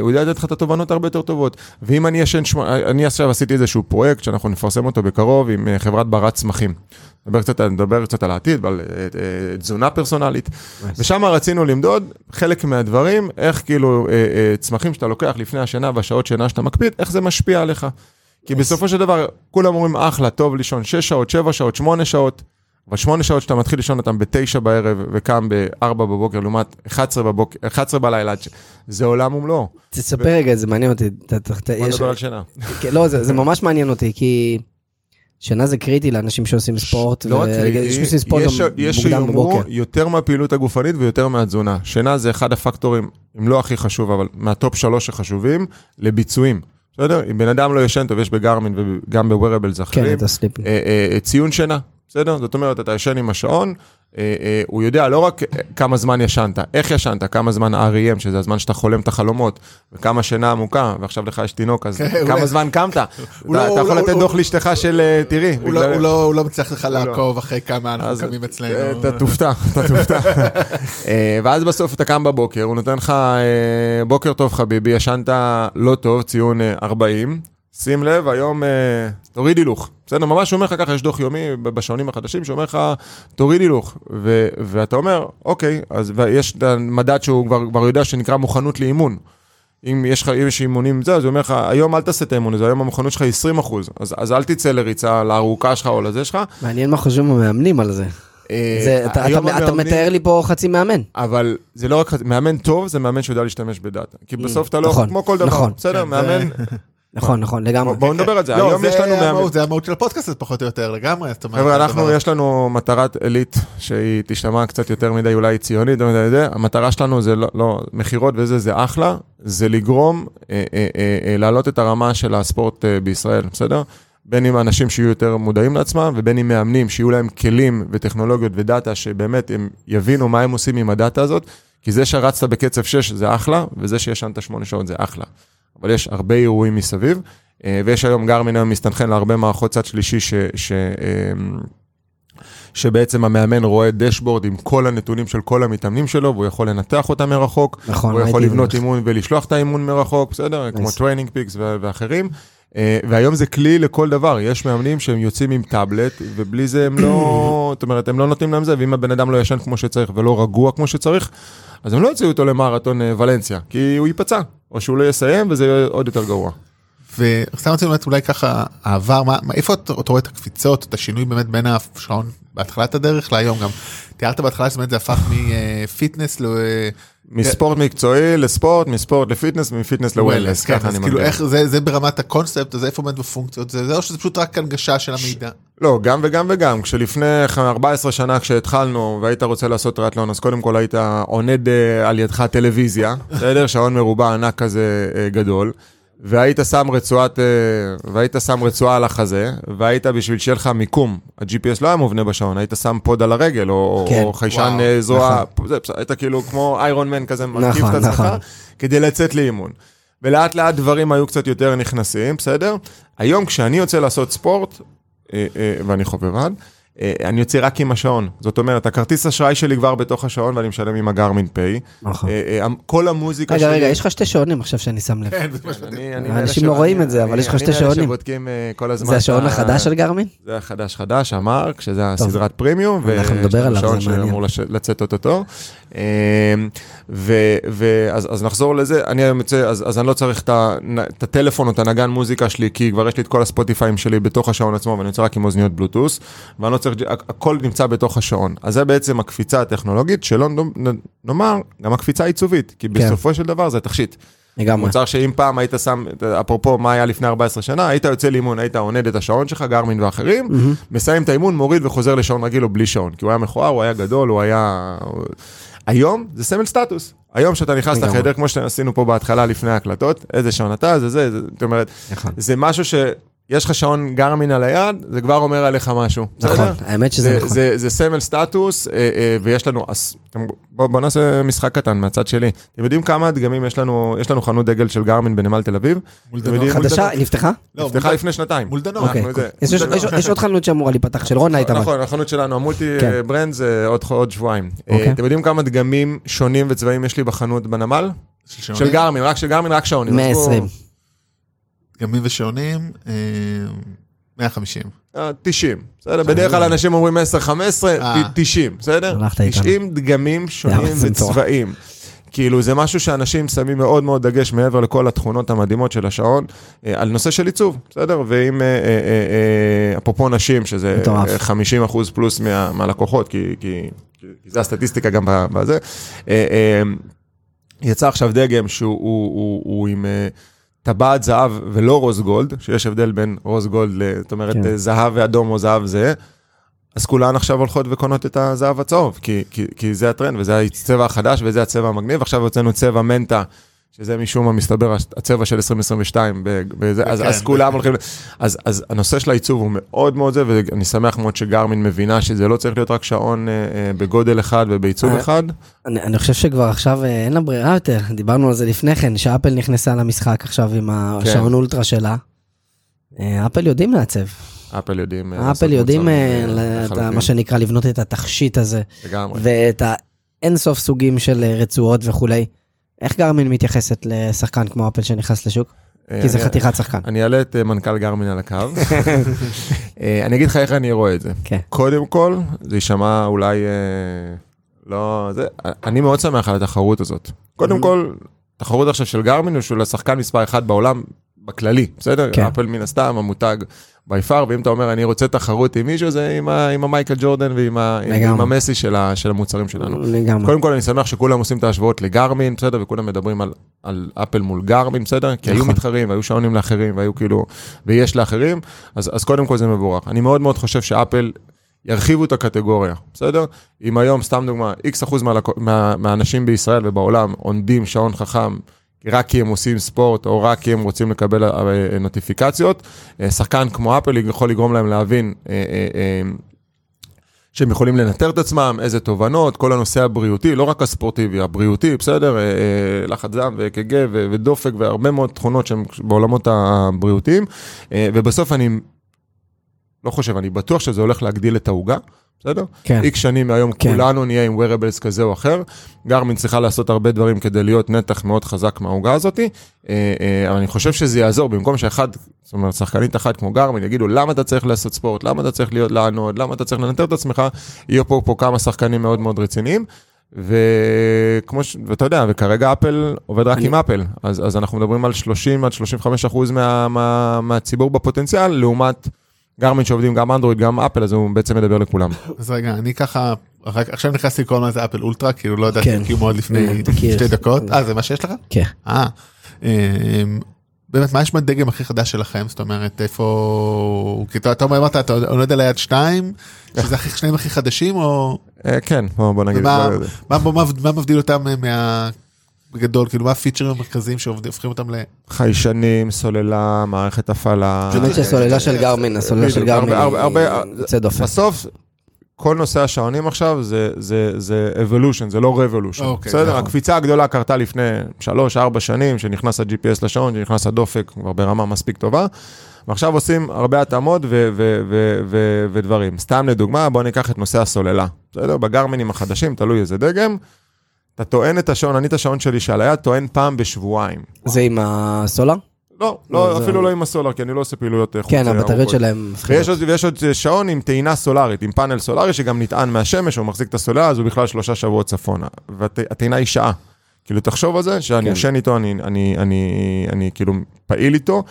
הוא יודע לתת לך את התובנות הרבה יותר טובות. ואם אני ישן, אני עכשיו עשיתי איזשהו פרויקט שאנחנו נפרסם אותו בקרוב עם אה, חברת ברא צמחים. נדבר קצת, נדבר קצת על העתיד, על אה, אה, תזונה פרסונלית. ושם רצינו למדוד חלק מהדברים, איך כאילו צמחים שאתה לוקח לפני השינה והשעות שינה שאתה מקפיד, איך זה משפיע עליך. כי בסופו של דבר, כולם אומרים, אחלה, טוב לישון 6 שעות, 7 שעות, 8 שעות, אבל 8 שעות שאתה מתחיל לישון אותם ב-9 בערב וקם ב-4 בבוקר, לעומת 11 בבוקר, 11 בלילה, ש- זה עולם ומלואו. תספר רגע, זה מעניין אותי. בוא נדבר על שינה. כן, לא, זה זה ממש מעניין אותי, כי שינה זה קריטי לאנשים שעושים ספורט, לא רק ספורט יש- יש שיאמרו. יותר מהפעילות הגופנית ויותר מהתזונה. שינה זה אחד הפקטורים, אם לא הכי חשוב, אבל מהטופ שלוש שחשובים, לביצועים. בסדר? אם בן אדם לא ישן טוב, יש בגרמין וגם ב wearables כן, אחרים, את ה sleeping. אה, אה, ציון שינה, בסדר? זאת אומרת, אתה ישן עם השעון, אה, אה, הוא יודע לא רק אה, כמה זמן ישנת, איך ישנת, כמה זמן REM, שזה הזמן שאתה חולם את החלומות, וכמה שינה עמוקה, ועכשיו לך יש תינוק, אז כן, כמה זמן קמת. אתה לא- אתה יכול לא- לתת דוח לאשתך של, אה, תראי, הוא לא- הוא לא- מצליח לך. לעקוב אחרי כמה אנחנו קמים אה, אצלנו. אתה תופתע, אתה תופתע. אה, ואז בסוף אתה קם בבוקר, הוא נותן לך, אה, בוקר טוב חביבי, ישנת לא טוב, ציון אה, 40, שים לב, היום אה, תוריד הילוך. בסדר, ממש אומר לך ככה, יש דוח יומי ב- בשעונים החדשים שאומר לך, תוריד הילוך. ו- ואתה אומר, אוקיי, אז יש את המדד שהוא כבר, כבר יודע שנקרא מוכנות לאימון. אם יש לך, אם יש אימונים זה, אז הוא אומר לך, היום אל תעשה את האימון הזה, היום המוכנות שלך היא 20 אחוז, אז, אז אל תצא לריצה, לארוכה שלך או לזה שלך. מעניין מה חושבים המאמנים על זה. אה, זה- אתה- אתה אתה המאמנים- מתאר לי פה חצי מאמן. אבל זה לא רק, חצי- מאמן טוב זה מאמן שיודע להשתמש בדאטה. כי בסוף אתה לא, נכון, כמו כל דבר, נכון. בסדר, כן, מאמן, נכון, נכון, לגמרי. בוא- בואו נדבר על זה, לא, היום יש לנו. המהות, זה המהות של הפודקאסט פחות או יותר לגמרי. חבר'ה, אנחנו. יש לנו מטרת עילית, שהיא תשתמע קצת יותר מדי אולי ציונית, לא זה, המטרה שלנו זה לא, לא, מכירות וזה, זה אחלה, זה לגרום, אה, אה, אה, להעלות את הרמה של הספורט בישראל, בסדר? בין אם אנשים שיהיו יותר מודעים לעצמם, ובין אם מאמנים שיהיו להם כלים וטכנולוגיות ודאטה, שבאמת הם יבינו מה הם עושים עם הדאטה הזאת, כי זה שרצת בקצב 6 זה אחלה, וזה שישנת 8 שעות זה אחלה. אבל יש הרבה אירועים מסביב, אה, ויש היום גרמין היום מסתנכרן להרבה מערכות צד שלישי ש... ש אה, שבעצם המאמן רואה dashboard עם כל הנתונים של כל המתאמנים שלו, והוא יכול לנתח אותם מרחוק, נכון, הוא יכול לבנות. אימון ולשלוח את האימון מרחוק, בסדר? כמו Nice. TrainingPeaks ואחרים. אה, והיום זה כלי לכל דבר, יש מאמנים שהם יוצאים עם טאבלט, ובלי זה הם לא, זאת אומרת, הם לא נותנים להם זה, ואם הבן אדם לא ישן כמו שצריך ולא רגוע כמו שצריך, אז הם לא יוציאו אותו למרתון אה, ולנסיה, כי הוא ייפצע, או שהוא לא יסיים וזה יהיה עוד יותר גרוע. וסתם רציתי באמת אולי ככה העבר מה, מה איפה אתה, רואה את הקפיצות את השינוי באמת בין השעון בהתחלת הדרך להיום גם תיארת בהתחלה שבאמת זה הפך מפיטנס ל... מספורט מקצועי לספורט, מספורט ל fitness, מ fitness ל wellness, כן, ככה אני כאילו מגדיר. איך זה ברמת הקונספט אז איפה באמת בפונקציות זה, או שזה פשוט רק הנגשה של המידע. לא, גם וגם וגם. כשלפני 14 שנה כשהתחלנו והיית רוצה לעשות טריאטלון, אז קודם כל היית עונד על ידך טלוויזיה, בסדר? שעון מרובע ענק כזה אה, גדול. והיית שם רצועת, אה, והיית שם רצועה על החזה, והיית בשביל שיהיה לך מיקום, ה-GPS לא היה מובנה בשעון, היית שם pod על הרגל, או, כן. או חיישן אה, זרוע, נכון. זה, היית כאילו כמו Iron Man כזה, מרכיב נכון, את עצמך, נכון. כדי לצאת לאימון. ולאט לאט דברים היו קצת יותר נכנסים, בסדר? היום כשאני יוצא לעשות ספורט, אה, ואני חובבן, אני יוצא רק עם השעון. זאת אומרת, הכרטיס אשראי שלי כבר בתוך השעון ואני משלם עם הגרמין פיי. נכון. אה, אה, כל המוזיקה רגע, שלי... רגע, יש לך שתי שעונים עכשיו שאני שם לב. כן, זה מה ש- אני- אני אנשים מאלה לא רואים את זה, אני- אבל יש לך אני שתי מאלה שעונים. שבודקים אה, כל הזמן. זה השעון החדש של גרמין? זה החדש חדש, המרק, שזה. הסדרת פרימיום. אנחנו נדבר עליו, זה מעניין. שאמור לצאת אוטוטו. ואז אז נחזור לזה, אני היום יוצא, אז אז אני לא צריך את הטלפון או את הנגן מוזיקה שלי, כי כבר יש לי את כל הספוטיפיים שלי בתוך השעון עצמו, ואני יוצא רק עם אוזניות בלוטוס, ואני לא צריך, הכל נמצא בתוך השעון. אז זה בעצם הקפיצה הטכנולוגית, שלא נאמר, גם הקפיצה העיצובית, כי כן. בסופו של דבר זה תכשיט. לגמרי. מוצר שאם פעם היית שם, אפרופו מה היה לפני 14 שנה, היית יוצא לאימון, היית עונד את השעון שלך, גרמין ואחרים, מסיים את האימון, מוריד וחוזר לשעון רגיל או בלי שעון, כי הוא היה מכוער, הוא היה גדול, הוא היה... היום זה סמל סטטוס. היום שאתה נכנס. לחדר, כמו שעשינו פה בהתחלה לפני ההקלטות, איזה שעון אתה, זה זה, זאת אומרת, נכון. זה משהו יש לך שעון גרמין על היד, זה כבר אומר עליך משהו. נכון? האמת שזה זה, נכון. זה, זה סמל סטטוס, אה, אה, ויש לנו, אז, בוא, בוא נעשה משחק קטן מהצד שלי. אתם יודעים כמה דגמים יש לנו, יש לנו חנות דגל של גרמין בנמל תל אביב? מול אתם דנון. יודעים- חדשה, נפתחה? לא, נפתחה מול- לפני שנתיים. מול דנון. אוקיי. זה. יש- יש- יש- יש עוד חנות שאמורה להיפתח, של רונה הייתה. נכון, החנות שלנו, המולטי כן. אה, ברנד זה עוד עוד שבועיים. אוקיי. אתם יודעים כמה דגמים שונים וצבעים יש לי בחנות בנמל? של של גרמין, רק של גרמין, רק שעונים. אז בואו- 120. דגמים ושעונים, אה, 150. אה, 90, בסדר? בדרך כלל אנשים אומרים 10, 15, אה. 90, בסדר? הלכת איתנו. 90 דגמים שונים. וצבעים. כאילו זה משהו שאנשים שמים מאוד מאוד דגש מעבר לכל התכונות המדהימות של השעון, אה, על נושא של עיצוב, בסדר? ואם, אה, אה, אה, אה, אפרופו נשים, שזה מטורף. אה, 50 אחוז פלוס מה- מהלקוחות, כי, כי, כי זה הסטטיסטיקה גם בזה. אה, אה, יצא עכשיו דגם שהוא הוא, הוא, הוא עם אה, טבעת זהב ולא רוז גולד, שיש הבדל בין רוז גולד, זאת אומרת, כן. כן. זהב ואדום או זהב זה. אז כולן עכשיו הולכות וקונות את הזהב הצהוב, כי, כי, כי זה הטרנד וזה הצבע החדש וזה הצבע המגניב. עכשיו הוצאנו צבע מנטה, שזה משום מה מסתבר הצבע של 2022, ב- בזה, אז, כן. אז כולם הולכים, אז, אז הנושא של העיצוב הוא מאוד מאוד זה, ואני שמח מאוד שגרמין מבינה שזה לא צריך להיות רק שעון אה, אה, בגודל אחד ובעיצוב אה, אחד. אני אני חושב שכבר עכשיו אה, אין לה ברירה יותר, דיברנו על זה לפני כן, שאפל נכנסה למשחק עכשיו עם כן. השעון אולטרה שלה. אה, אפל יודעים לעצב, אפל יודעים. אה, אפל יודעים את. מה שנקרא לבנות את התכשיט הזה, לגמרי. ואת האינסוף סוגים של רצועות וכולי. איך גרמין מתייחסת לשחקן כמו אפל שנכנס לשוק? כי זה חתיכת שחקן. אני אעלה את אה, מנכ"ל גרמין על הקו. אה, אני אגיד לך איך אני רואה את זה. כן. קודם כל, זה יישמע אולי אה, לא... זה, אני מאוד שמח על התחרות הזאת. קודם כל, תחרות עכשיו של גרמין הוא של השחקן מספר אחת בעולם בכללי, בסדר? כן. אפל מן הסתם, המותג בי פאר, ואם אתה אומר אני רוצה תחרות עם מישהו, זה עם, ה, עם המייקל ג'ורדן ועם ה, עם, המסי של, ה, של המוצרים שלנו. לגמרי. קודם כל אני שמח שכולם עושים את ההשוואות לגרמין, בסדר, וכולם מדברים על, על אפל מול גרמין, בסדר? כי היו נכון. מתחרים, והיו שעונים לאחרים, והיו כאילו, ויש לאחרים, אז, אז קודם כל זה מבורך. אני מאוד מאוד חושב שאפל ירחיבו את הקטגוריה, בסדר? אם היום, סתם דוגמה, איקס אחוז מהלקו- מה, מהאנשים בישראל ובעולם עונדים שעון חכם, רק כי הם עושים ספורט, או רק כי הם רוצים לקבל אה, אה, נוטיפיקציות, אה, שחקן כמו אפל יכול לגרום להם להבין שהם יכולים לנטר את עצמם, איזה תובנות, כל הנושא הבריאותי, לא רק הספורטיבי, הבריאותי, בסדר? לחץ דם ואק"ג ו- ודופק והרבה מאוד תכונות שהן בעולמות הבריאותיים. ובסוף אני לא חושב, אני בטוח שזה הולך להגדיל את העוגה, בסדר? כן. איקס שנים מהיום כן. כולנו נהיה עם wearables כזה או אחר. גרמין צריכה לעשות הרבה דברים כדי להיות נתח מאוד חזק מהעוגה הזאת, אה, אה, אבל אני חושב שזה יעזור, במקום שאחד, זאת אומרת, שחקנית אחת כמו גרמין יגידו למה אתה צריך לעשות ספורט, למה אתה צריך להיות לענוד, למה אתה צריך לנטר את עצמך, יהיו פה, פה כמה שחקנים מאוד מאוד רציניים. וכמו ש... ואתה יודע, וכרגע אפל עובד רק אני- עם אפל, אז, אז אנחנו מדברים על 30 עד 35 אחוז מה, מה, מהציבור בפוטנציאל, לעומת גרמין שעובדים גם אנדרואיד, גם אפל, אז הוא בעצם מדבר לכולם. אז רגע, אני ככה, רק עכשיו נכנסתי לקרוא מה זה אפל אולטרה, כאילו לא ידעתי כן. קיום מאוד לפני תכיר. שתי דקות. אה, זה מה שיש לך? כן. אה. אמ, באמת, מה יש בדגם הכי חדש שלכם? זאת אומרת, איפה... כי אתה אומר, אמרת, אתה עומד על היד שתיים, שזה הכי- שניים הכי חדשים, או... אה, כן, בוא, נגיד. מה מה- מה מבדיל אותם אה, מה... בגדול, כאילו, מה הפיצ'רים המרכזיים שהופכים אותם ל... חיישנים, סוללה, מערכת הפעלה. האמת שסוללה של גרמין, הסוללה של גרמין היא הרבה- יוצא דופן. בסוף, כל נושא השעונים עכשיו זה, זה, זה evolution, זה לא revolution. אוקיי, בסדר? נכון. הקפיצה הגדולה קרתה לפני 3-4 שנים, שנכנס ה-GPS לשעון, שנכנס הדופק כבר ברמה מספיק טובה. ועכשיו עושים הרבה התאמות ו- ו- ו- ו- ודברים. סתם לדוגמה, בואו ניקח את נושא הסוללה. בסדר? בגרמינים החדשים, תלוי איזה דגם. אתה טוען את השעון, אני את השעון שלי שעל היד טוען פעם בשבועיים. זה עם הסולר? לא, לא, לא, זה- אפילו לא עם הסולר, כי אני לא עושה פעילויות אה, חוץ כן, אה, הבטריות. שלהם מפחידות. עוד, ויש עוד שעון עם טעינה סולארית, עם פאנל סולארי שגם נטען מהשמש, הוא מחזיק את הסוללה, אז הוא בכלל שלושה שבועות צפונה. והטעינה היא שעה. כאילו, תחשוב על זה, שאני כן. ישן איתו, אני, אני, אני, אני כאילו פעיל איתו,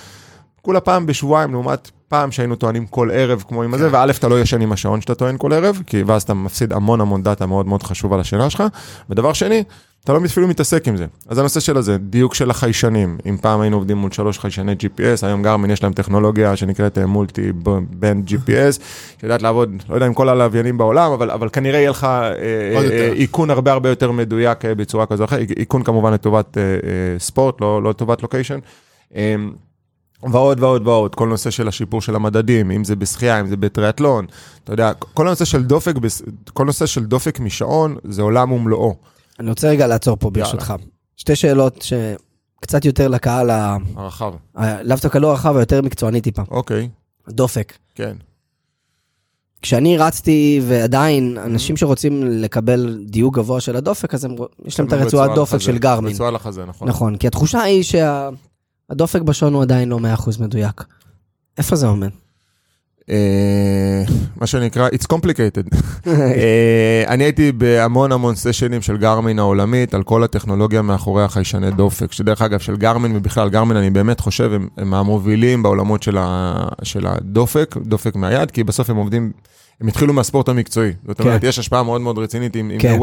כולה פעם בשבועיים, לעומת פעם שהיינו טוענים כל ערב כמו עם הזה, וא', אתה לא ישן עם השעון שאתה טוען כל ערב, כי ואז אתה מפסיד המון המון דאטה מאוד מאוד חשוב על השינה שלך. ודבר שני, אתה לא אפילו מתעסק עם זה. אז הנושא של הזה, דיוק של החיישנים. אם פעם היינו עובדים מול שלוש חיישני GPS, היום גרמין יש להם טכנולוגיה שנקראת אה, multi-band GPS, שיודעת לעבוד, לא יודע עם כל הלוויינים בעולם, אבל, אבל כנראה יהיה לך אה, אה, יותר. איכון הרבה הרבה יותר מדויק אה, בצורה כזו או אחרת, איכון כמובן לטובת אה, אה, ספורט, לא, לא לטובת location. ועוד ועוד ועוד, כל נושא של השיפור של המדדים, אם זה בשחייה, אם זה בטריאטלון, אתה יודע, כל הנושא של דופק, כל נושא של דופק משעון, זה עולם ומלואו. אני רוצה רגע לעצור פה ברשותך. שתי שאלות שקצת יותר לקהל, ה- הרחב. לאו דווקא לא רחב, היותר מקצועני טיפה. אוקיי, דופק. כן. כשאני רצתי, ועדיין, אנשים שרוצים לקבל דיוק גבוה של הדופק, אז הם, יש להם את הרצועת דופק של גרמין. רצועה לחזה, נכון. נכון, כי התחושה היא שהדופק בשעון הוא עדיין לא 100% מדויק. איפה זה עומד? אה, מה שנקרא, it's complicated. אה, אני הייתי בהמון המון סשנים של גרמין העולמית, על כל הטכנולוגיה מאחורי החיישני דופק, שדרך אגב, של גרמין ובכלל, גרמין, אני באמת חושב, הם, הם המובילים בעולמות של, ה, של הדופק, דופק מהיד, כי בסוף הם עובדים... הם התחילו מהספורט המקצועי, זאת אומרת, כן. יש השפעה מאוד מאוד רצינית עם, עם כן.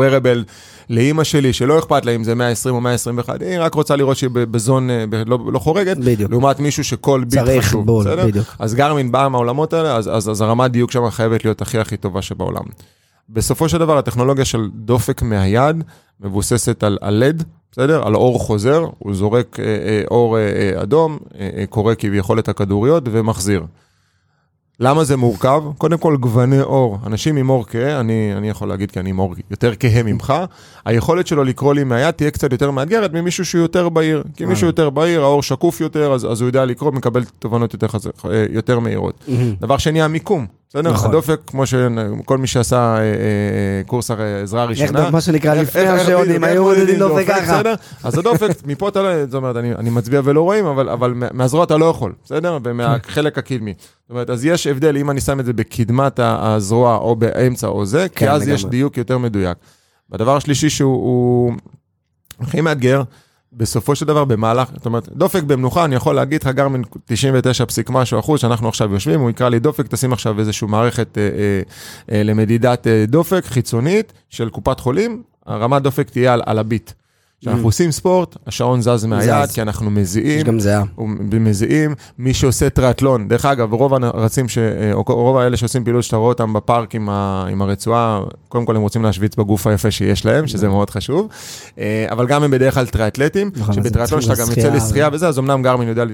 לאימא שלי, שלא אכפת לה אם זה 120 או 121, היא רק רוצה לראות שהיא בזון אה, לא, לא חורגת, בדיוק. לעומת מישהו שכל ביט צריך חשוב, בול, בסדר? בדיוק. אז גרמין באה מהעולמות האלה, אז, אז, אז הרמת דיוק שם חייבת להיות הכי הכי טובה שבעולם. בסופו של דבר, הטכנולוגיה של דופק מהיד מבוססת על, על לד, בסדר? על אור חוזר, הוא זורק אה, אה, אור אה, אה, אדום, אה, אה, קורא כביכול את הכדוריות ומחזיר. למה זה מורכב? קודם כל, גווני אור. אנשים עם אור כהה, אני, אני יכול להגיד כי אני עם אור יותר כהה ממך, היכולת שלו לקרוא לי מהיד תהיה קצת יותר מאתגרת ממישהו שהוא יותר בהיר. כי מישהו יותר בהיר, האור שקוף יותר, אז, אז הוא יודע לקרוא, מקבל תובנות יותר, חז... אה, יותר מהירות. דבר שני, המיקום. בסדר? נכון. הדופק, כמו שכל מי שעשה אה, אה, קורס הרי עזרה ראשונה. מה שנקרא, לפני השעונים, היו מודדים דופק ככה. בסדר? אז הדופק, מפה אתה לא, זאת אומרת, אני, אני מצביע ולא רואים, אבל, אבל מה- מהזרוע אתה לא יכול, בסדר? ומהחלק הקדמי. זאת אומרת, אז יש הבדל אם אני שם את זה בקדמת הזרוע או באמצע או זה, כי כן, אז יש. דיוק יותר מדויק. והדבר השלישי שהוא הוא הכי מאתגר, בסופו של דבר במהלך, זאת אומרת, דופק במנוחה, אני יכול להגיד לך גרמין 99 פסיק משהו אחוז, שאנחנו עכשיו יושבים, הוא יקרא לי דופק, תשים עכשיו איזושהי מערכת אה, אה, אה, למדידת אה, דופק חיצונית של קופת חולים, הרמת דופק תהיה על, על הביט. כשאנחנו. עושים ספורט, השעון זז מהיד. כי אנחנו יש מזיעים, גם זהה. מזיעים, מי שעושה טריאטלון, דרך אגב, רוב הרצים, ש... או רוב האלה שעושים פעילות שאתה רואה אותם בפארק עם, ה... עם הרצועה, קודם כל הם רוצים להשוויץ בגוף היפה שיש להם, שזה מאוד חשוב, אה, אבל גם הם בדרך כלל טריאטלטים, נכון, שבטריאטלון שאתה גם יוצא לשחייה וזה, אז אמנם גרמין יודע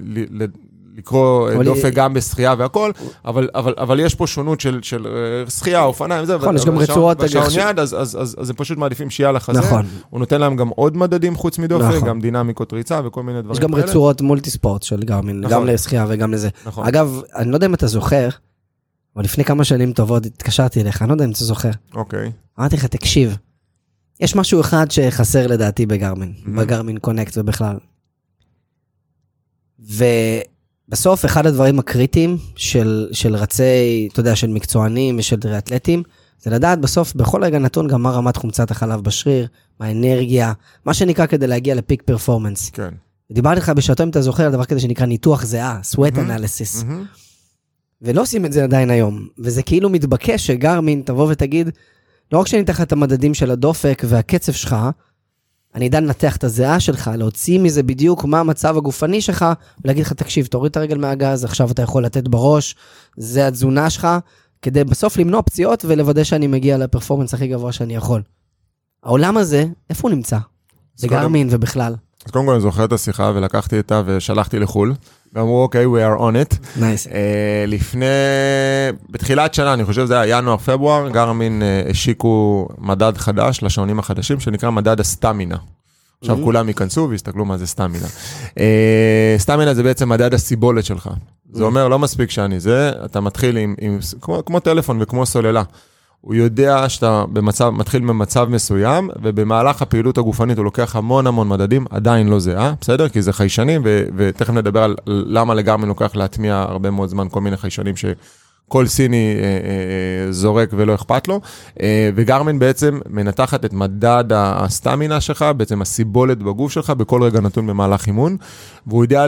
לקרוא אבל דופק היא- גם בשחייה והכל, אבל, אבל, אבל יש פה שונות של, של אה, שחייה, אופניים, זה, נכון, יש גם רצועות הגח- יד, אז, אז, אז, אז הם פשוט מעדיפים שיהיה לחזה, נכון. הוא נותן להם גם עוד מדדים חוץ מדופק, נכון. גם דינמיקות ריצה וכל מיני דברים יש גם כאלה. רצועות מולטי ספורט של גרמין, נכון. גם לשחייה וגם לזה. נכון. אגב, אני לא יודע אם אתה זוכר, אבל לפני כמה שנים טובות התקשרתי אליך, אני לא יודע אם אתה זוכר. אוקיי. אמרתי לך, תקשיב, יש משהו אחד שחסר לדעתי בגרמין, Mhm. בגרמין קונקט ובכלל. ובסוף, אחד הדברים הקריטיים של, של רצי, אתה יודע, של מקצוענים ושל טריאטלטים, זה לדעת בסוף, בכל רגע נתון, גם מה רמת חומצת החלב בשריר, מה האנרגיה, מה שנקרא כדי להגיע לפיק פרפורמנס. כן. דיברתי לך בשעתו, אם אתה זוכר, על דבר כזה שנקרא ניתוח זהה, sweat Mhm. analysis. מהמם. ולא עושים את זה עדיין היום. וזה כאילו מתבקש שגרמין תבוא ותגיד, לא רק שאני אתן לך את המדדים של הדופק והקצב שלך, אני אדע לנתח את הזיעה שלך, להוציא מזה בדיוק מה המצב הגופני שלך, ולהגיד לך, תקשיב, תוריד את הרגל מהגז, עכשיו אתה יכול לתת בראש, זה התזונה שלך, כדי בסוף למנוע פציעות ולוודא שאני מגיע לפרפורמנס הכי גבוה שאני יכול. העולם הזה, איפה הוא נמצא? בגרמין ובכלל. אז קודם כל אני זוכר את השיחה ולקחתי אותה ושלחתי לחו"ל, ואמרו אוקיי, we are on it. nice. אה, לפני, בתחילת שנה, אני חושב שזה היה ינואר-פברואר, גרמין אה, השיקו מדד חדש לשעונים החדשים, שנקרא מדד הסטמינה. עכשיו Mhm. כולם ייכנסו ויסתכלו מה זה סטמינה. אה, סטמינה זה בעצם מדד הסיבולת שלך. זה אומר, לא מספיק שאני זה, אתה מתחיל עם, עם כמו, כמו טלפון וכמו סוללה. הוא יודע שאתה במצב, מתחיל במצב מסוים, ובמהלך הפעילות הגופנית הוא לוקח המון המון מדדים, עדיין לא זהה, בסדר? כי זה חיישנים, ו- ותכף נדבר על למה לגרמין לוקח להטמיע הרבה מאוד זמן כל מיני חיישנים שכל סיני אה, אה, זורק ולא אכפת לו. אה, וגרמין בעצם מנתחת את מדד הסטמינה שלך, בעצם הסיבולת בגוף שלך, בכל רגע נתון במהלך אימון, והוא יודע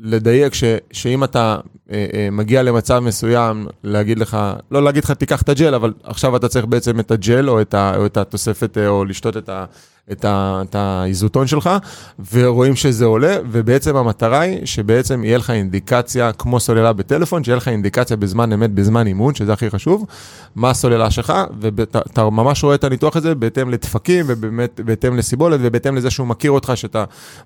לדייק ש, שאם אתה אה, אה, מגיע למצב מסוים, להגיד לך, לא להגיד לך תיקח את הג'ל, אבל עכשיו אתה צריך בעצם את הג'ל או את, ה, או את התוספת אה, או לשתות את, ה, את, ה, את האיזוטון שלך, ורואים שזה עולה, ובעצם המטרה היא שבעצם יהיה לך אינדיקציה כמו סוללה בטלפון, שיהיה לך אינדיקציה בזמן אמת, בזמן אימון, שזה הכי חשוב, מה הסוללה שלך, ואתה ממש רואה את הניתוח הזה בהתאם לדפקים, ובאמת בהתאם לסיבולת, ובהתאם לזה שהוא מכיר אותך, שאת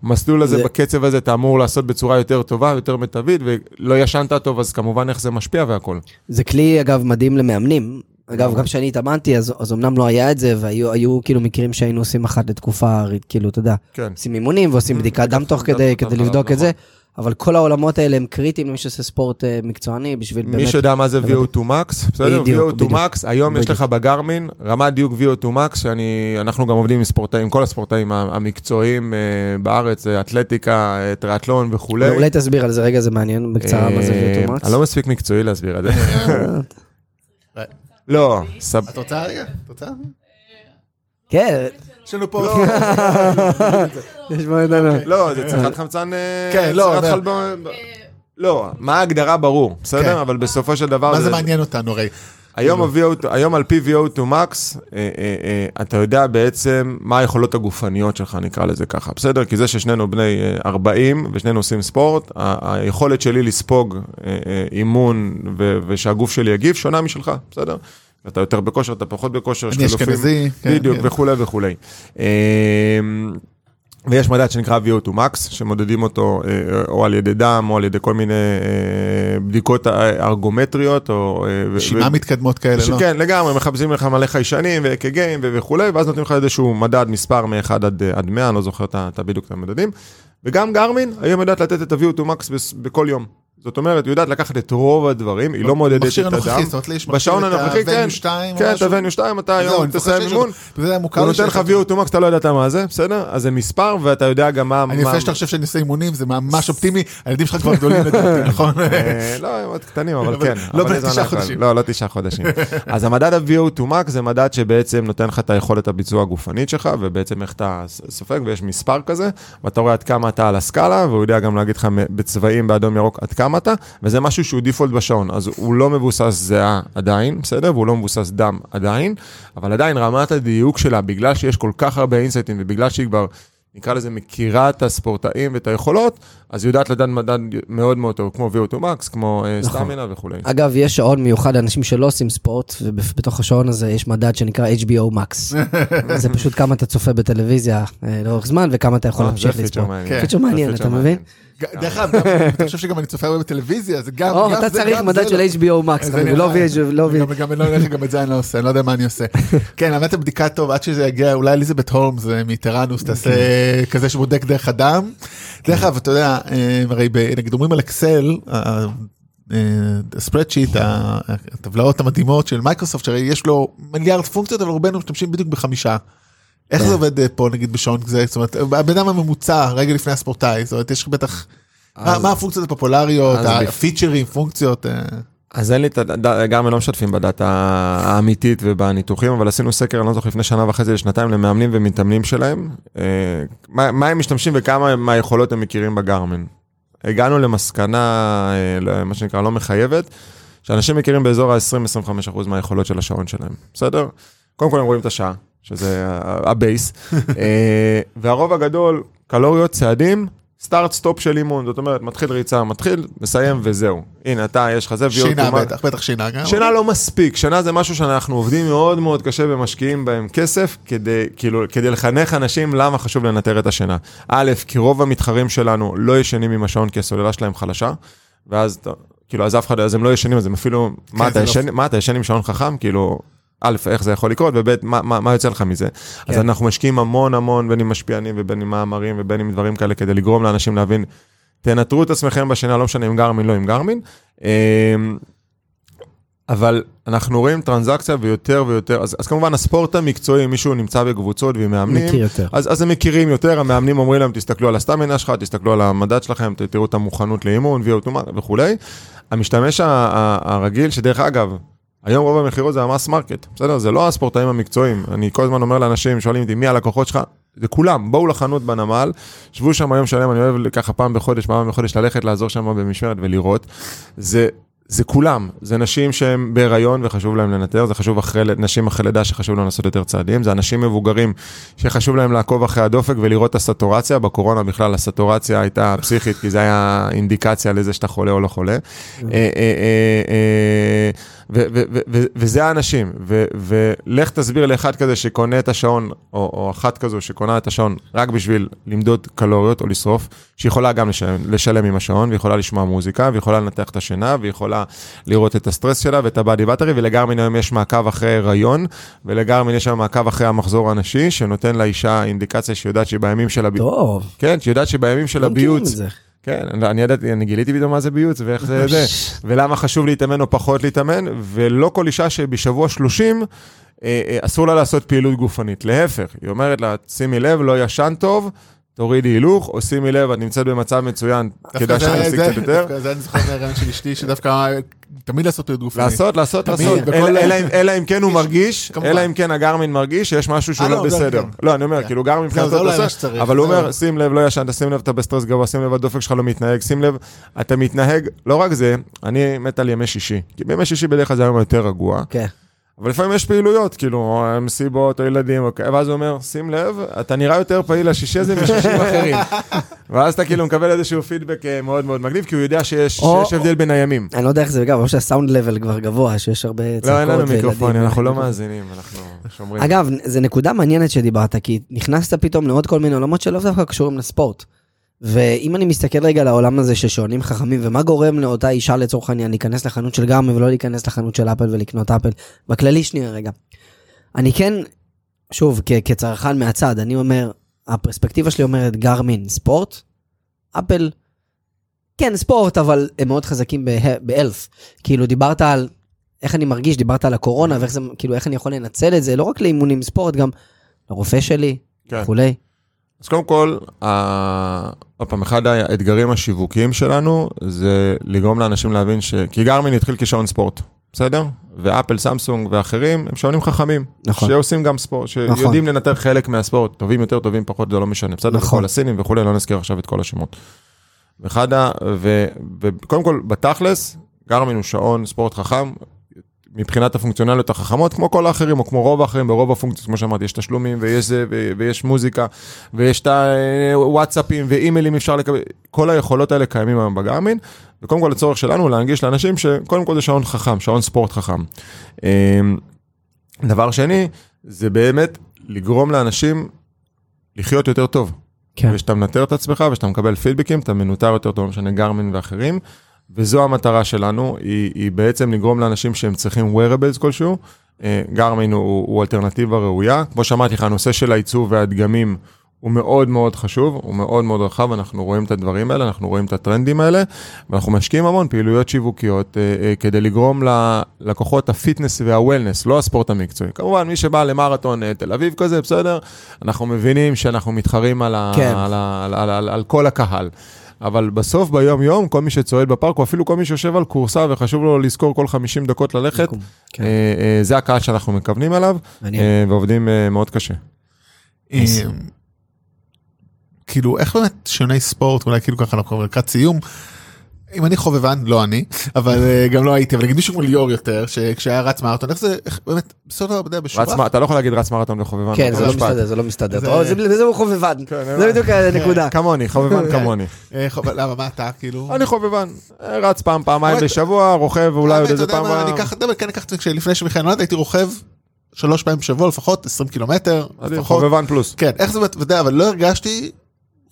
המסלול הזה, זה- בקצב הזה, אתה אמור לעשות בצורה יותר טובה, יותר מיטבית, ולא ישנת טוב, אז כמובן איך זה משפיע והכל. זה כלי, אגב, מדהים למאמנים. אגב, גם כשאני התאמנתי, אז, אז אמנם לא היה את זה, והיו היו, כאילו מקרים שהיינו עושים אחת לתקופה, כאילו, אתה יודע, כן. עושים אימונים ועושים בדיקת דם תוך כדי, כדי לבדוק את זה. אבל כל העולמות האלה הם קריטיים למי שעושה ספורט אה, מקצועני, בשביל באמת... מי שיודע מה זה באמת- VO2 Max, בסדר? בדיוק, VO2 בדיוק. Max, היום יש. לך בגרמין רמת דיוק VO2 Max, שאנחנו גם עובדים עם ספורטאים, כל הספורטאים המקצועיים אה, בארץ, אה, אתלטיקה, טריאטלון וכולי. אולי תסביר על זה רגע, זה מעניין בקצרה מה זה אה, ויוטומקס. אני לא מספיק מקצועי להסביר את זה. לא, סב... את רוצה רגע? את רוצה? כן, יש לנו פה... יש בו עדיין... לא, זה צריכת חמצן... אה, כן, לא, צריכת אומר- חלבון- לא, מה ההגדרה ברור, כן. בסדר? אבל בסופו של דבר... מה זה מעניין אותנו הרי? היום, ה-VO2, היום על פי VO2 Max, אה, אה, אה, אתה יודע בעצם מה היכולות הגופניות שלך, נקרא לזה ככה, בסדר? כי זה ששנינו בני אה, 40 ושנינו עושים ספורט, ה- היכולת שלי לספוג אה, אה, אימון ו- ושהגוף שלי יגיב שונה משלך, בסדר? אתה יותר בכושר, אתה פחות בכושר, יש חילופים. כן, בדיוק, כן. וכולי וכולי. ויש מדד שנקרא VO2 Max, שמודדים אותו אה, או על ידי דם או על ידי כל מיני אה, בדיקות אה, ארגומטריות, או... ו- מתקדמות כאלה, לא? כן, לגמרי, מחפשים לך מלא חיישנים ואק"גים ו- וכולי, ואז נותנים לך איזשהו מדד, מספר מ-1 עד, עד 100, אני לא זוכר את בדיוק את המדדים. וגם גרמין, היום יודעת לתת את ה-VO2 Max בכל יום. זאת אומרת, היא יודעת לקחת את רוב הדברים, היא לא מודדת את הדם. הנוכחי, זאת אומרת לי יש מכשיר את. ה-Venue 2 או כן, את משהו? ה-Venue 2, אתה אני זוכר תסיים אימון, הוא נותן לך VO2 Max, אתה לא ידעת מה זה, בסדר? אז זה מספר, ואתה יודע גם מה... אני יפה שאתה חושב שאני עושה אימונים, זה ממש אופטימי, הילדים שלך כבר גדולים לדעתי, נכון? אה, לא, הם עוד קטנים, אבל כן. לא בני תשעה. חודשים. לא, לא תשעה חודשים. אז המדד ה-VO2 Max זה מדד שבעצם נותן לך את היכולת הביצוע הגופנית שלך, ובעצם איך אתה סופג, ויש מספר כזה, ואתה רואה עד כמה אתה על הסקאלה, והוא יודע גם להגיד לך בצבעים באדום ירוק עד כמה אתה, וזה משהו שהוא דיפולט בשעון. אז הוא לא מבוסס זהה עדיין, בסדר? והוא לא מבוסס דם עדיין, אבל עדיין רמת הדיוק שלה, בגלל שיש כל כך הרבה אינסייטים, ובגלל שהיא כבר... נקרא לזה מכירה את הספורטאים ואת היכולות, אז היא יודעת לדעת מדד מאוד מאוד טוב, כמו VO2 Max, כמו אה, נכון. סטמינה וכולי. אגב, יש שעון מיוחד לאנשים שלא עושים ספורט, ובתוך השעון הזה יש מדד שנקרא HBO Max. זה פשוט כמה אתה צופה בטלוויזיה אה, לאורך זמן, וכמה אתה יכול אה, להמשיך זה פיצ'ר. מעניין. אתה מבין? ג- דרך אגב, אתה חושב שגם אני צופה הרבה בטלוויזיה, זה גם... או, אתה צריך מדד של לא. HBO Max, לא VH, לא גם-. גם לא- גם את זה אני לא עושה, אני לא יודע מה אני עושה. כן, האמת הבדיקה טוב, עד שזה יגיע, אולי אליזבת הולמס אה, מטראנוס תעשה כזה שבודק דרך הדם. דרך אגב, אתה יודע, אה, הרי נגיד אומרים על אקסל, ה spreadsheet, הטבלאות המדהימות של מייקרוסופט, שהרי יש לו מיליארד פונקציות, אבל רובנו משתמשים בדיוק בחמישה. איך כן. זה עובד אה, פה נגיד בשעון כזה, זאת אומרת, הבן אדם הממוצע רגע לפני הספורטאי, זאת אומרת, יש לך בטח, מה אז- מה הפונקציות הפופולריות, הפיצ'רים, פונקציות, אה, אז אין לי את הדאטה, גם הם לא משתפים בדאטה האמיתית ובניתוחים, אבל עשינו סקר, אני לא זוכר, לפני שנה וחצי לשנתיים למאמנים ומתאמנים שלהם, אה, מה מה הם משתמשים וכמה מהיכולות הם מכירים בגרמין. הגענו למסקנה, לא- מה שנקרא, לא מחייבת, שאנשים מכירים באזור ה-20-25% מהיכולות של השעון שלהם, בסדר? קודם כל הם רואים את השעה, שזה ה base, אה, והרוב הגדול, קלוריות, צעדים, start stop של אימון, זאת אומרת, מתחיל ריצה, מתחיל, מסיים וזהו. הנה, אתה, יש לך זה, שינה בטח, בטח שינה גם. שינה לא מספיק, שינה זה משהו שאנחנו עובדים מאוד מאוד קשה ומשקיעים בהם כסף, כדי, כאילו, כדי לחנך אנשים למה חשוב לנטר את השינה. א', כי רוב המתחרים שלנו לא ישנים עם השעון כי הסוללה שלהם חלשה, ואז, כאילו, אז אף אחד, אז הם לא ישנים, אז הם אפילו, מה, אתה לא- ישן, מה אתה ישן עם שעון חכם? כאילו, א', איך זה יכול לקרות, וב', מה, מה, מה יוצא לך מזה? אז כן. אנחנו משקיעים המון המון, בין עם משפיענים ובין עם מאמרים ובין עם דברים כאלה, כדי לגרום לאנשים להבין, תנטרו את עצמכם בשינה, לא משנה אם גרמין, לא עם גרמין. אמ, אבל אנחנו רואים טרנזקציה ויותר ויותר, אז, אז כמובן הספורט המקצועי, אם מישהו נמצא בקבוצות ועם מאמנים, מכיר יותר. אז, אז הם מכירים יותר, המאמנים אומרים להם, תסתכלו על הסטמינה שלך, תסתכלו על המדד שלכם, תראו את המוכנות לאימון, VO2 וכולי. המשתמש הרגיל, שדרך אגב, היום רוב המכירות זה ה mass market, בסדר? זה לא הספורטאים המקצועיים. אני כל הזמן אומר לאנשים, שואלים אותי, מי הלקוחות שלך? זה כולם, בואו לחנות בנמל, שבו שם היום שלם, אני אוהב ככה פעם בחודש, פעם בחודש ללכת לעזור שם במשמרת ולראות. זה, זה כולם, זה נשים שהן בהיריון וחשוב להם לנטר, זה חשוב אחרי, נשים אחרי לידה שחשוב להם לעשות יותר צעדים, זה אנשים מבוגרים שחשוב להם לעקוב אחרי הדופק ולראות את הסטורציה, בקורונה בכלל הסטורציה הייתה פסיכית, כי זה היה אינדיקציה לזה שאתה חולה או לא חולה. וזה האנשים, ולך תסביר לאחד כזה שקונה את השעון, או, או אחת כזו שקונה את השעון רק בשביל למדוד קלוריות או לשרוף, שיכולה גם לשלם, לשלם עם השעון, ויכולה לשמוע מוזיקה, ויכולה לנתח את השינה, ויכולה לראות את הסטרס שלה ואת הבאדי באטרי, ולגרמין היום יש מעקב אחרי הריון, ולגרמין יש היום מעקב אחרי המחזור הנשי, שנותן לאישה אינדיקציה שהיא יודעת שהיא בימים של הביוץ. טוב. כן, שהיא יודעת שבימים של לא הביוץ. כן, אני- ידעתי, אני גיליתי פתאום מה זה ביוץ ואיך זה זה, ולמה חשוב להתאמן או פחות להתאמן, ולא כל אישה שבשבוע 30 אה, אה, אסור לה לעשות פעילות גופנית. להפך, היא אומרת לה, שימי לב, לא ישן טוב, תורידי הילוך, או שימי לב, את נמצאת במצב מצוין, כדאי שתעשי זה- קצת יותר. דווקא זה אני זוכר מהרעיון של אשתי, שדווקא תמיד לעשות פעילות גופנית. לעשות, לעשות, לעשות, אלא- אלא אם- כן הוא מרגיש. אלא אם כן הגרמין מרגיש שיש משהו שהוא אה, לא לא, בסדר. לא, אני אומר, כן. כאילו גרמין אולי בסדר, מה שצריך, אבל הוא. אומר, שים לב, לא ישנת, שים לב, אתה בסטרס גבוה, שים לב, הדופק שלך לא מתנהג, שים לב, אתה מתנהג, לא רק זה, אני מת על ימי שישי. כי בימי שישי בדרך כלל זה היום יותר רגוע, כן. אבל לפעמים יש פעילויות, כאילו, מסיבות או ילדים, ואז הוא אומר, שים לב, אתה נראה יותר פעיל לשישי הזה משישים אחרים. ואז אתה כאילו מקבל איזשהו פידבק אה, מאוד מאוד מגניב, כי הוא יודע שיש או- שיש הבדל בין הימים. אני לא יודע איך זה גם, או שהסאונד לבל כבר גבוה, שיש הרבה צעקות לא, אין לנו מיקרופונים, אנחנו לא. מאזינים, אנחנו שומרים. אגב, זו נקודה מעניינת שדיברת, כי נכנסת פתאום לעוד כל מיני עולמות שלא דווקא קשורים לספורט. ואם אני מסתכל רגע על העולם הזה של שעונים חכמים, ומה גורם לאותה אישה לצורך העניין להיכנס לחנות של גרמי ולא להיכנס לחנות של אפל ולקנות אפל, בכללי שנייה רגע. אני כן, שוב, כ- כצרכן מהצד, אני אומר, הפרספקטיבה שלי אומרת גרמין ספורט, אפל, כן ספורט, אבל הם מאוד חזקים בה- באלף. כאילו דיברת על איך אני מרגיש, דיברת על הקורונה ואיך זה, כאילו איך אני יכול לנצל את זה, לא רק לאימונים ספורט, גם לרופא שלי כן. וכולי. אז קודם כל, ה- עוד פעם, אחד האתגרים השיווקיים שלנו זה לגרום לאנשים להבין ש... כי גרמין התחיל כשעון ספורט, בסדר? ואפל, סמסונג ואחרים הם שעונים חכמים. נכון. שעושים גם ספורט, שיודעים לנטר חלק מהספורט, טובים יותר, טובים פחות, זה לא משנה, בסדר? נכון. וכל הסינים וכולי, לא נזכיר עכשיו את כל השמות. ואחד ה... וקודם כל, בתכלס, גרמין הוא שעון ספורט חכם. מבחינת הפונקציונליות החכמות, כמו כל האחרים, או כמו רוב האחרים, ברוב הפונקציות, כמו שאמרתי, יש תשלומים, ויש זה, ו- ויש מוזיקה, ויש את הוואטסאפים, ואימיילים אפשר לקבל, כל היכולות האלה קיימים היום בגרמין, וקודם כל הצורך שלנו להנגיש לאנשים שקודם כל זה שעון חכם, שעון ספורט חכם. אמ, דבר שני, זה באמת לגרום לאנשים לחיות יותר טוב. כן. ושאתה מנטר את עצמך ושאתה מקבל פידבקים, אתה מנוטר יותר טוב, לא משנה גרמין ואחרים. וזו המטרה שלנו, היא, היא בעצם לגרום לאנשים שהם צריכים wearables כלשהו. אה, גרמין הוא, הוא אלטרנטיבה ראויה. כמו שאמרתי לך, הנושא של העיצוב והדגמים הוא מאוד מאוד חשוב, הוא מאוד מאוד רחב, אנחנו רואים את הדברים האלה, אנחנו רואים את הטרנדים האלה, ואנחנו משקיעים המון פעילויות שיווקיות אה, אה, כדי לגרום ללקוחות הפיטנס והוולנס, לא הספורט המקצועי. כמובן, מי שבא למרתון אה, תל אביב כזה, בסדר, אנחנו מבינים שאנחנו מתחרים על, ה, כן. על, ה, על, על, על, על כל הקהל. אבל בסוף ביום יום, כל מי שצועד בפארק, או אפילו כל מי שיושב על כורסה וחשוב לו לזכור כל 50 דקות ללכת, כן. אה, אה, זה הקהל שאנחנו מכוונים אליו. אה, ועובדים אה, מאוד קשה. אה, כאילו איך באמת שעוני ספורט אולי כאילו ככה אנחנו לקראת סיום. אם אני חובבן, לא אני, אבל אה, גם לא הייתי, אבל נגיד מישהו כמו ליאור יותר, שכשהיה רץ מרתון, איך זה, איך באמת, בסדר, אתה יודע, בשורה. אתה לא יכול להגיד רץ מרתון לחובבן. כן, זה לא. מסתדר, זה לא מסתדר. זה- הוא חובבן. כן, זה בדיוק הנקודה. כמוני, חובבן כמוני. אה, למה, מה אתה, כאילו? אני חובבן, רץ פעם, פעמיים בשבוע, רוכב אולי עוד איזה פעם. אני אקח, כן את זה, כשלפני שמיכאל נולד הייתי רוכב שלוש פעמים בשבוע לפחות, 20 קילומטר. חובבן פלוס. כן, איך זה, אתה יודע, אבל לא הרגשתי,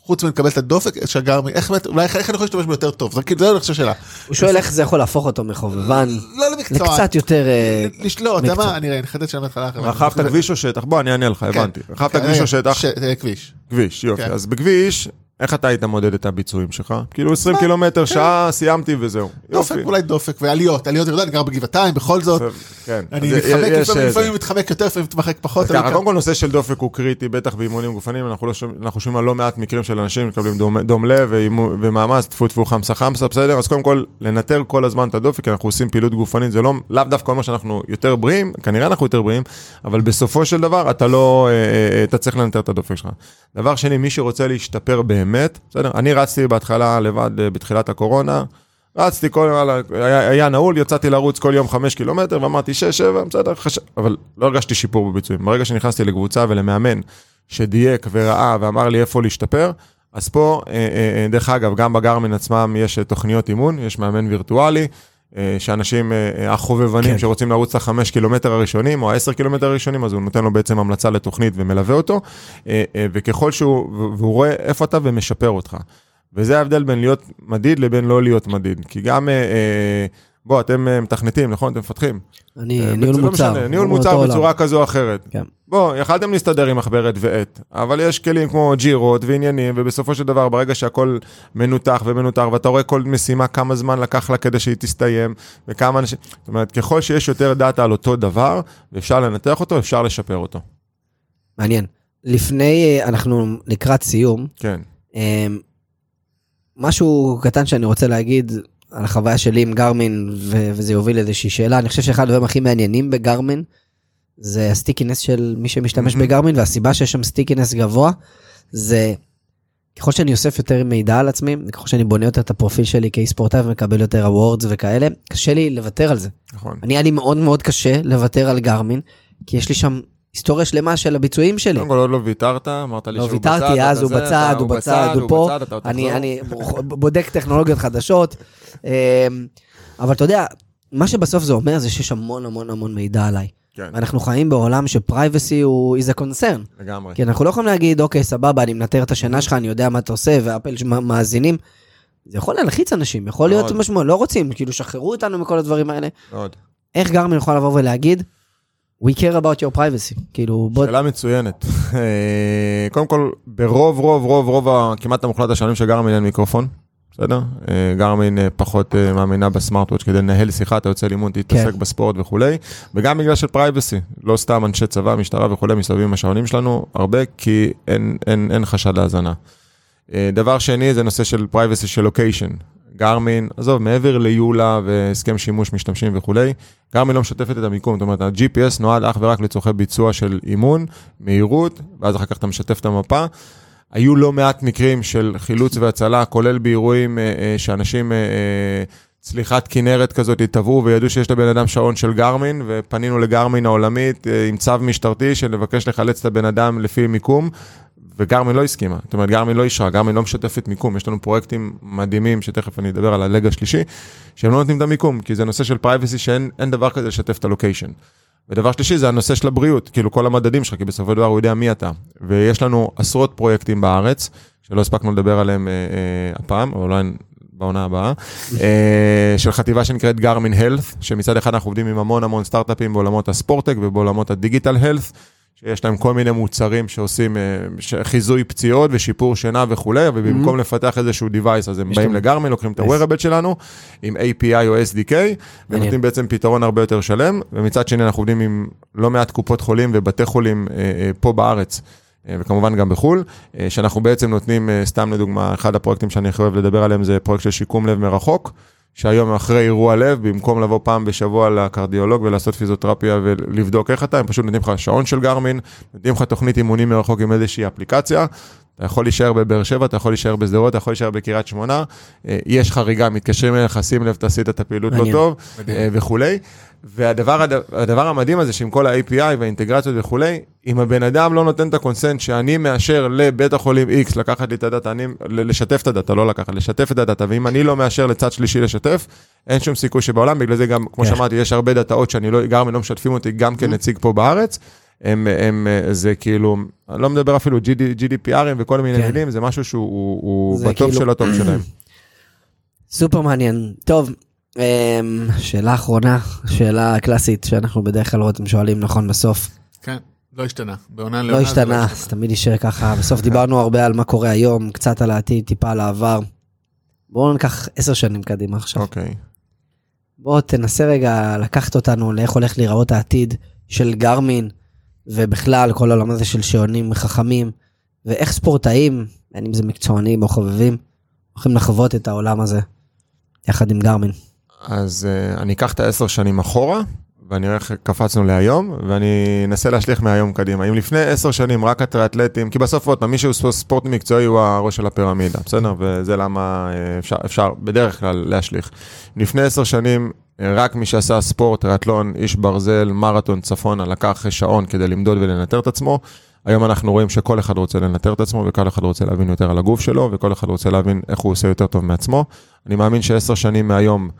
חוץ מלקבל את הדופק, שגרמי, איך באמת, אולי איך אני יכול להשתמש ביותר טוב, זה כאילו, זה אני חושב שאלה. הוא שואל איך זה יכול להפוך אותו מחובבן לא למקצוע. לקצת יותר... אה, לש- לא, אתה יודע מקצוע. מה, אני אחדד שם בהתחלה. רכבת כביש או שטח? בוא, אני אענה לך, הבנתי. רכבת כן, כביש אה, או שטח? ש- אה, כביש. כביש, יופי. כן. אז בכביש, איך אתה היית מודד את הביצועים שלך? כאילו 20 מה? קילומטר, שעה, סיימתי וזהו. דופק. אולי דופק, ועליות, עליות, יודע, אני גר בגבעתיים, בכל זאת. כן. אני מתחמק, לפעמים- אה, לפעמים. מתחמק יותר, לפעמים מתחמק פחות. קודם כל נושא של דופק הוא קריטי, בטח באימונים גופניים, אנחנו לא שומעים- על לא מעט מקרים של אנשים מקבלים דום- לב ומאמץ, טפו טפו חמסה חמסה, בסדר? אז קודם כל, לנטר כל הזמן את הדופק, אנחנו עושים פעילות גופנית, זה לא, לאו דווקא אומר שאנחנו יותר בריאים, כנראה אנחנו יותר בריאים, אבל בסופו של דבר אתה לא, אה, אה, אתה צריך לנטר את הדופק שלך. דבר שני, מי שרוצה להשתפר באמת, בסדר? אני רצתי בהתחלה לבד אה, בתחילת הקורונה, רצתי כל, וואלה, היה, היה נעול, יצאתי לרוץ כל יום חמש קילומטר, ואמרתי שש, שבע, בסדר, חש... אבל לא הרגשתי שיפור בביצועים. ברגע שנכנסתי לקבוצה ולמאמן שדייק וראה ואמר לי איפה להשתפר, אז פה, אה, אה, דרך אגב, גם בגרמין עצמם יש תוכניות אימון, יש מאמן וירטואלי, שאנשים, אה, אה, החובבנים כן. שרוצים לרוץ את החמש קילומטר הראשונים, או העשר קילומטר הראשונים, אז הוא נותן לו בעצם המלצה לתוכנית ומלווה אותו, אה, אה, וככל שהוא, והוא רואה איפה אתה ומשפר אותך. וזה ההבדל בין להיות מדיד לבין לא להיות מדיד. כי גם, אה, אה, בוא, אתם אה, מתכנתים, נכון? אתם מפתחים. אני אה, ניהול לא מוצר. משנה, ניהול מוצר בצורה עולם. כזו או אחרת. כן. בוא, יכלתם להסתדר עם מחברת ועט, אבל יש כלים כמו ג'ירות ועניינים, ובסופו של דבר, ברגע שהכל מנותח ומנותח, ואתה רואה כל משימה, כמה זמן לקח לה כדי שהיא תסתיים, וכמה אנשים... זאת אומרת, ככל שיש יותר data על אותו דבר, ואפשר לנתח אותו, אפשר לשפר אותו. מעניין. לפני, אה, אנחנו לקראת סיום, כן. אה, משהו קטן שאני רוצה להגיד על החוויה שלי עם גרמין, ו- וזה יוביל לאיזושהי שאלה. אני חושב שאחד הדברים הכי מעניינים בגרמין, זה ה stickiness של מי שמשתמש מהמם. בגרמין, והסיבה שיש שם stickiness גבוה, זה ככל שאני אוסף יותר מידע על עצמי, ככל שאני בונה יותר את הפרופיל שלי כאי ספורטאי ומקבל יותר awards וכאלה, קשה לי לוותר על זה. נכון. אני, היה לי מאוד מאוד קשה לוותר על גרמין, כי יש לי שם היסטוריה שלמה של הביצועים שלי. קודם כל עוד לא ויתרת, אמרת לי לא שהוא בצד, ויתרתי, אז הוא בצד, הוא בצד, הוא פה. בצד, אתה עוד אני. אני בודק טכנולוגיות חדשות, אמ, אבל אתה יודע, מה שבסוף זה אומר זה שיש המון המון המון מידע עליי. כן, ואנחנו חיים בעולם שפרייבסי הוא is a concern. לגמרי. כי אנחנו לא יכולים להגיד, אוקיי, סבבה, אני מנטר את השינה שלך, אני יודע מה אתה עושה, ואפל מאזינים. זה יכול להלחיץ אנשים, יכול להיות. משמעות, לא רוצים, כאילו, שחררו אותנו מכל הדברים האלה. מאוד. איך גרמין יכול לבוא ולהגיד, we care about your privacy, כאילו, בוא, שאלה מצוינת. אה, קודם כל, ברוב, רוב, רוב, רוב, כמעט המוחלט השנים של גרמין אין מיקרופון, בסדר? אה, גרמין אה, פחות מאמינה בסמארטוואץ' כדי לנהל שיחה, אתה יוצא לאימון, תתעסק כן. בספורט וכולי, וגם בגלל של privacy, לא סתם אנשי צבא, משטרה וכולי, מסתובבים עם השעונים שלנו הרבה, כי אין, אין, אין חשד להאזנה. דבר שני זה נושא של privacy של location. גרמין, עזוב, מעבר ל EULA והסכם שימוש משתמשים וכולי, גרמין לא משתפת את המיקום, זאת אומרת, ה-GPS נועד אך ורק לצורכי ביצוע של אימון, מהירות, ואז אחר כך אתה משתף את המפה. היו לא מעט מקרים של חילוץ והצלה, כולל באירועים אה, אה, שאנשים, אה, אה, צליחת כנרת כזאת, טבעו וידעו שיש לבן אדם שעון של גרמין, ופנינו לגרמין העולמית אה, עם צו משטרתי של לבקש לחלץ את הבן אדם לפי מיקום, וגרמין לא הסכימה. זאת אומרת, גרמין לא אישרה, גרמין לא משתפת מיקום. יש לנו פרויקטים מדהימים, שתכף אני אדבר על הלג השלישי, שהם לא נותנים את המיקום, כי זה נושא של פרייבסי שאין אין דבר כזה לשתף את הלוקיישן. ודבר שלישי זה הנושא של הבריאות, כאילו כל המדדים שלך, כי בסופו של דבר הוא יודע מי אתה. ויש לנו עשרות פרויקטים בארץ, שלא הספקנו לדבר עליהם אה, אה, הפעם, אבל אולי בעונה הבאה, אה, של חטיבה שנקראת גרמין הלף, שמצד אחד אנחנו עובדים עם המון המון סטארט-אפים בעולמות הספורטק ובעולמות הדיגיטל הלף, שיש להם כל מיני מוצרים שעושים אה, חיזוי פציעות ושיפור שינה וכולי, ובמקום לפתח איזשהו device, אז הם באים לגרמין, לוקחים את. ה-wearable שלנו, עם API או SDK, ונותנים בעצם פתרון הרבה יותר שלם, ומצד שני אנחנו עובדים עם לא מעט קופות חולים ובתי חולים אה, אה, פה בארץ. אה, וכמובן גם בחו"ל, אה, שאנחנו בעצם נותנים, סתם לדוגמה, אחד הפרויקטים שאני הכי אוהב לדבר עליהם זה פרויקט של שיקום לב מרחוק, שהיום אחרי אירוע לב, במקום לבוא פעם בשבוע לקרדיולוג ולעשות פיזיותרפיה ולבדוק איך אתה, הם פשוט נותנים לך שעון של גרמין, נותנים לך תוכנית אימונים מרחוק עם איזושהי אפליקציה, אתה יכול להישאר בבאר שבע, אתה יכול להישאר בשדרות, אתה יכול להישאר בקריית שמונה, אה, יש חריגה, מתקשרים אליך, שים לב, תעשית את הפעילות לא. טוב. אה, וכולי. והדבר הד- הדבר המדהים הזה שעם כל ה-API והאינטגרציות וכולי, אם הבן אדם לא נותן את ה consent שאני מאשר לבית החולים X לקחת לי את ה data, אני, לשתף את ה data, לא לקחת, לשתף את ה data, ואם אני לא מאשר לצד שלישי לשתף, אין שום סיכוי שבעולם, בגלל זה גם, כמו כן. שאמרתי, יש הרבה data ות שאני לא, גרמין לא משתפים אותי גם כנציג פה בארץ. הם, הם, זה כאילו, אני לא מדבר אפילו GD, GDPR ים וכל מיני כן. מילים, זה משהו שהוא הוא, הוא ב top כאילו- של ה top שלהם. סופר מעניין. טוב, שאלה אחרונה, שאלה קלאסית שאנחנו בדרך כלל רואים שואלים נכון בסוף. כן, לא השתנה. בעונה לא לעונה זה השתנה, אז תמיד יישאר ככה. בסוף דיברנו הרבה על מה קורה היום, קצת על העתיד, טיפה על העבר. בואו ניקח עשר שנים קדימה עכשיו. אוקיי. בוא תנסה רגע לקחת אותנו לאיך הולך להיראות העתיד של גרמין, ובכלל כל העולם הזה של שעונים חכמים, ואיך ספורטאים, בין אם זה מקצוענים או חובבים, הולכים לחוות את העולם הזה, יחד עם גרמין. אז uh, אני אקח את העשר שנים אחורה, ואני אראה איך קפצנו להיום, ואני אנסה להשליך מהיום קדימה. אם לפני עשר שנים רק הטריאטלטים, כי בסוף עוד פעם, מי שהוא ספורט- מקצועי הוא הראש של הפירמידה, בסדר? וזה למה אה, אפשר, אפשר בדרך כלל להשליך. לפני עשר שנים, אה, רק מי שעשה ספורט, טריאטלון, איש ברזל, מרתון, צפונה, לקח שעון כדי למדוד ולנטר את עצמו. היום אנחנו רואים שכל אחד רוצה לנטר את עצמו, וכל אחד רוצה להבין יותר על הגוף שלו, וכל אחד רוצה להבין איך הוא עושה יותר טוב מעצמו. אני מאמין שעשר שנים מהיום,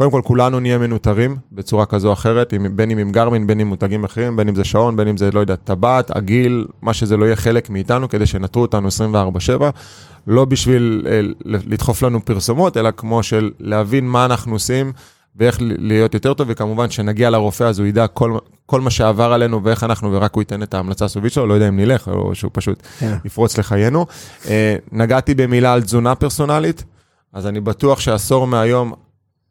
קודם כל, כולנו נהיה מנוטרים בצורה כזו או אחרת, עם, בין אם עם גרמין, בין אם מותגים אחרים, בין אם זה שעון, בין אם זה, לא יודע, טבעת, עגיל, מה שזה לא יהיה חלק מאיתנו, כדי שנטרו אותנו 24/7, לא בשביל אה, לדחוף לנו פרסומות, אלא כמו של להבין מה אנחנו עושים ואיך להיות יותר טוב, וכמובן שנגיע לרופא אז הוא ידע כל, כל מה שעבר עלינו ואיך אנחנו, ורק הוא ייתן את ההמלצה הסופית שלו, לא יודע אם נלך, או שהוא פשוט כן. יפרוץ לחיינו. אה, נגעתי במילה על תזונה פרסונלית, אז אני בטוח שעשור מהיום,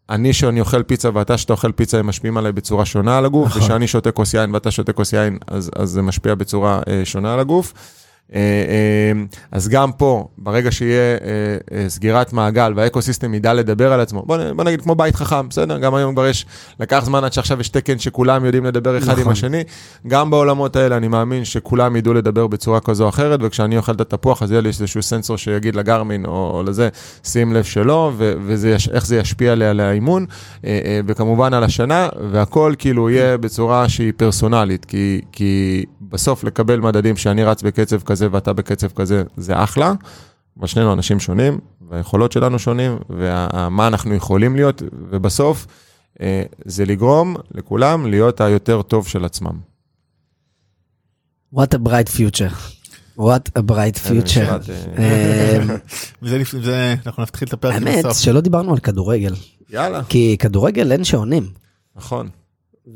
אני שאני אוכל פיצה ואתה שאתה אוכל פיצה, הם משפיעים עליי בצורה שונה על הגוף, נכון. ושאני שותה כוס יין ואתה שותה כוס יין, אז, אז זה משפיע בצורה אה, שונה על הגוף. אה, אה, אז גם פה, ברגע שיהיה אה, סגירת מעגל והאקוסיסטם ידע לדבר על עצמו, בוא, נגיד כמו בית חכם, בסדר? גם היום כבר יש, לקח זמן עד שעכשיו יש תקן שכולם יודעים לדבר אחד עם נכון. השני. גם בעולמות האלה אני מאמין שכולם ידעו לדבר בצורה כזו או אחרת, וכשאני אוכל את התפוח אז יהיה לי איזשהו סנסור שיגיד לגרמין או, או לזה, שים לב שלא, ו- וזה יש, איך זה ישפיע עליה על האימון, וכמובן על השנה, והכל כאילו יהיה בצורה שהיא פרסונלית, כי, כי בסוף לקבל מדדים שאני רץ בקצב כזה ואתה בקצב כזה, זה אחלה, אבל שנינו אנשים שונים, והיכולות שלנו שונים, ומה אנחנו יכולים להיות, ובסוף אה, זה לגרום לכולם להיות היותר טוב של עצמם. What a bright future. What a bright future. אמ, וזה לפני זה, אנחנו נתחיל את הפרק האמת בסוף. שלא דיברנו על כדורגל, יאללה, כי כדורגל אין שעונים, נכון.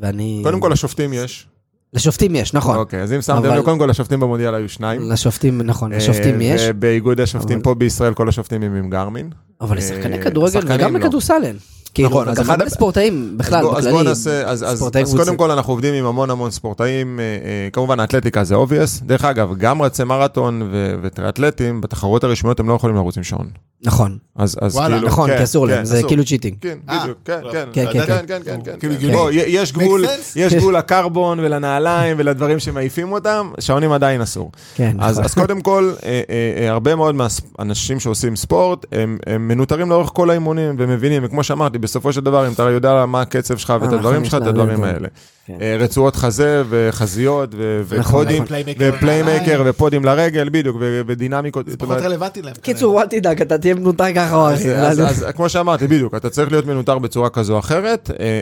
ואני... קודם כל לשופטים יש. לשופטים יש, נכון. אוקיי, אז אם שמתם לב, קודם כל לשופטים במונדיאל היו שניים. לשופטים, נכון, לשופטים אה, יש, ובאיגוד השופטים פה בישראל כל השופטים הם עם גרמין. אבל אה, לשחקני כדורגל וגם לא. לכדורסל אין. כאילו, נכון, אז אחד ספורטאים בכלל, בוא- אז בוא בכללי, נעשה, אז, אז, אז קודם. כל אנחנו עובדים עם המון המון ספורטאים, אה, אה, כמובן האתלטיקה זה obvious, דרך אגב, גם רצי מרתון וטריאטלטים, בתחרויות הרשמיות הם לא יכולים לרוץ עם שעון. נכון, אז, אז וואלה, כאילו, נכון, כן, כי אסור כן, להם, זה אסור. כאילו צ'יטינג. כן, אה, בדיוק, כן, לא, כן, כן, כן, כן, כן, כן, כן, כן. כאילו כן. בוא, י- יש גבול. יש גבול לקרבון ולנעליים ולדברים שמעיפים אותם, שעונים עדיין אסור. כן, אז, נכון. אז קודם כל, אה, אה, הרבה מאוד מהאנשים שעושים ספורט, הם, הם מנוטרים לאורך כל האימונים ומבינים, וכמו שאמרתי, בסופו של דבר, אם אתה יודע מה הקצב שלך ואת הדברים שלך, את הדברים. האלה. כן. אה, רצועות חזה וחזיות ו- נכון, ופודים, נכון, לנעליים. ופודים לרגל, בדיוק, ו- ודינמיקות. זה פחות רלוונטי להם. קיצור, אל תדאג, אתה תהיה מנותק ככה או אז, כמו שאמרתי, בדיוק, אתה צריך להיות מנוטר בצורה כזו או אחרת, אה,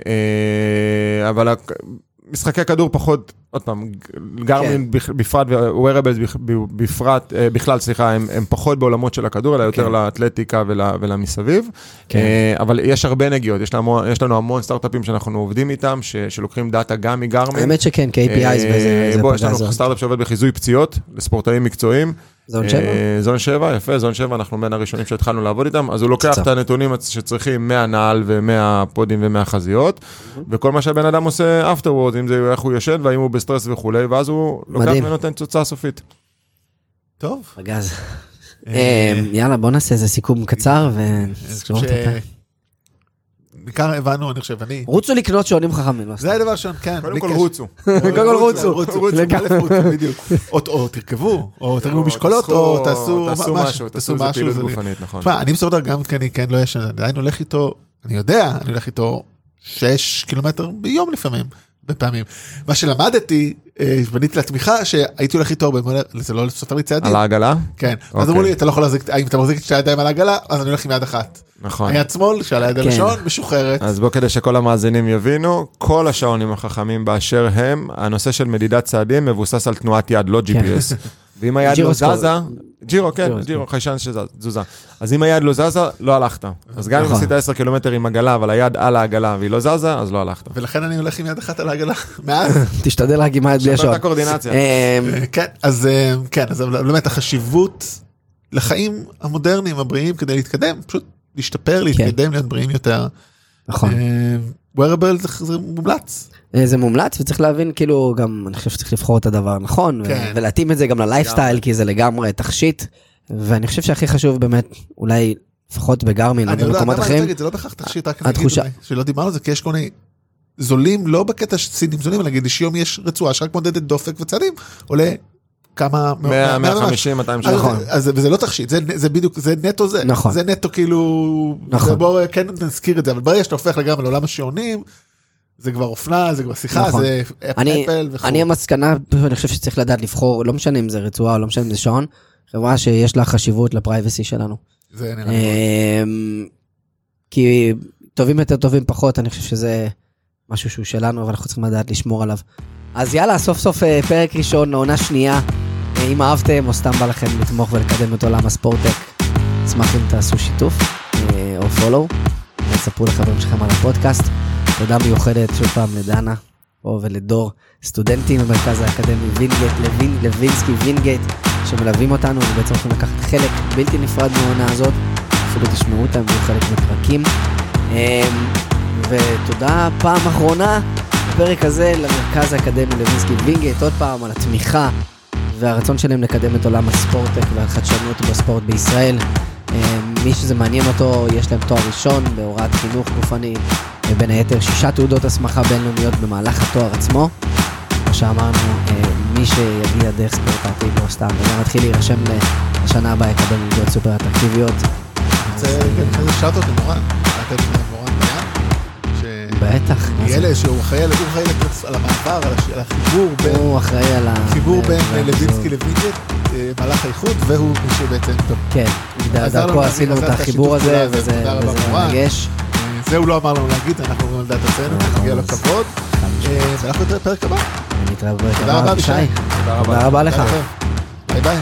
אה, אבל משחקי כדור פחות, עוד פעם, גרמין בכ- בפרט וב wearables בפרט, אה, בכלל, סליחה, הם, הם פחות בעולמות של הכדור, אלא יותר כן. לאתלטיקה ול, ולמסביב. כן. אה, אבל יש הרבה נגיעות, יש לנו, יש לנו המון סטארט-אפים שאנחנו עובדים איתם, ש, שלוקחים data גם מגרמין. האמת שכן, אה, באיזה בוא, יש לנו. סטארט-אפ שעובד בחיזוי פציעות לספורטאים מקצועיים. Zone 7? אה, Zone 7, יפה, Zone 7, אנחנו בין הראשונים שהתחלנו לעבוד איתם, אז הוא לוקח. את הנתונים שצריכים מהנעל ומה pod ים ומהחזיות, וכל מה שהבן אדם עושה afterwards, אם זה איך הוא ישן והאם הוא בסטרס וכולי, ואז הוא לוקח. ונותן תוצאה סופית. טוב. פגז. אה, אה, יאללה, בוא נעשה איזה סיכום קצר ונסגור את הפרק. בעיקר הבנו, אני חושב, אני. רוצו לקנות שעונים חכמים. זה היה דבר ראשון, כן. קודם כל. רוצו. קודם כל רוצו. רוצו, רוצו, בדיוק. או- תרכבו, או או משקולות, או תעשו תעשו משהו, משהו, תעשו איזה פעילות גופנית, נכון. תשמע, אני בסופו של דבר גם כי אני כן לא ישן, עדיין הולך איתו, אני יודע, אני הולך איתו 6 קילומטר ביום לפעמים, בפעמים. מה שלמדתי, אה, בניתי לתמיכה, שהייתי הולך איתו הרבה, זה לא סופר לי צעדים. על העגלה? כן, אז אוקיי. אמרו לי, אתה לא יכול להחזיק, אם אתה מחזיק את שתי הידיים על העגלה, אז אני הולך עם יד אחת. נכון. היד שמאל, שעל היד כן. הראשון, משוחררת. אז בוא כדי שכל המאזינים יבינו, כל השעונים החכמים באשר הם, הנושא של מדידת צעדים מבוסס על תנועת יד, לא GPS. ואם היד לא. זזה, ג'ירו, כן. ג'ירו, חיישן שזוזה. אז אם היד לא זזה, לא הלכת. אז גם אם נכון. עשית 10 קילומטר עם עגלה, אבל היד על העגלה והיא לא זזה, אז לא הלכת. ולכן אני הולך עם יד אחת על העגלה, מאז. תשתדל רק עם היד בלי שפר את השעון. הקורדינציה. אה, כן, אז אה, כן, אז באמת החשיבות לחיים המודרניים, הבריאים, כדי להתקדם, פשוט להשתפר, להתקדם, להיות בריאים יותר. נכון. wearable זה מומלץ. אה, זה מומלץ וצריך להבין כאילו גם אני חושב שצריך לבחור את הדבר הנכון כן. ולהתאים את זה גם ללייפסטייל כי זה לגמרי תכשיט ואני חושב שהכי חשוב באמת אולי לפחות בגרמין או במקומות אחרים. זה לא בהכרח תכשיט, רק התחושה- שלא דיברנו על זה, כי יש כל מיני זולים, לא בקטע סינים זולים, אלא נגיד, יש יום יש רצועה שרק מודדת דופק וצעדים, עולה כמה... 100, מאה ומשהו. 150, 200 אז- נכון. אז וזה לא תכשיט, זה, זה בדיוק, זה נטו זה. נכון. זה נטו כאילו... נכון. בואו כן נזכיר את זה, אבל ברגע שאתה הופך לגמרי לעולם השעונים, זה כבר אופנה, זה כבר שיחה, נכון. זה אני, אפל וכו'. אני המסקנה, אני חושב שצריך לדעת לבחור, לא משנה אם זה רצועה או לא משנה אם זה שעון, חברה שיש לה חשיבות לפרייבסי שלנו. זה נראה לי אמ, כי טובים יותר טובים פחות, אני חושב שזה משהו שהוא שלנו, אבל אנחנו צריכים לדעת לשמור עליו. אז יאללה, סוף סוף אה, פרק ראשון, עונה שנייה. אה, אם אהבתם או סתם בא לכם לתמוך ולקדם את עולם הספורטק, אשמח אם תעשו שיתוף אה, או פולו, ותספרו לחברים שלכם על הפודקאסט. תודה מיוחדת שוב פעם לדנה פה ולדור, סטודנטים במרכז האקדמי וינגייט, לוין, לוינסקי וינגייט, שמלווים אותנו ובעצם הולכים לקחת חלק בלתי נפרד מהעונה הזאת. אפילו תשמעו אותם, יהיו חלק מפרקים. אמ, ותודה פעם אחרונה בפרק הזה למרכז האקדמי לוינסקי וינגייט, עוד פעם על התמיכה והרצון שלהם לקדם את עולם ה sport-tech והחדשנות בספורט בישראל. אמ, מי שזה מעניין אותו, יש להם תואר ראשון בהוראת חינוך גופני, בין היתר שישה תעודות הסמכה בינלאומיות במהלך התואר עצמו. כמו שאמרנו, אה, מי שיגיע דרך ספורטאטי לא סתם, וגם מתחיל להירשם לשנה הבאה יקבל מלגות סופר אטרקטיביות. כן, כזה שאטות למורן, לתת בטח. שיהיה שהוא אחראי על אחראי על- המעבר, על החיבור בין הוא אחראי על ה... חיבור בין ו- לוינסקי לווינגייט, אה, מהלך האיחוד, והוא מי שבעצם, טוב, כן, דרכו עשינו את החיבור הזה, וזה. מרגש. אה, זה הוא לא אמר לנו להגיד, אנחנו אומרים על דעת עצמנו, נכון, מגיע לו כבוד. אה, ואנחנו נתראה בפרק הבא. נתראה בפרק תודה הבא, רבה, אבישי. אבישי. תודה רבה. תודה רבה לך. ביי ביי.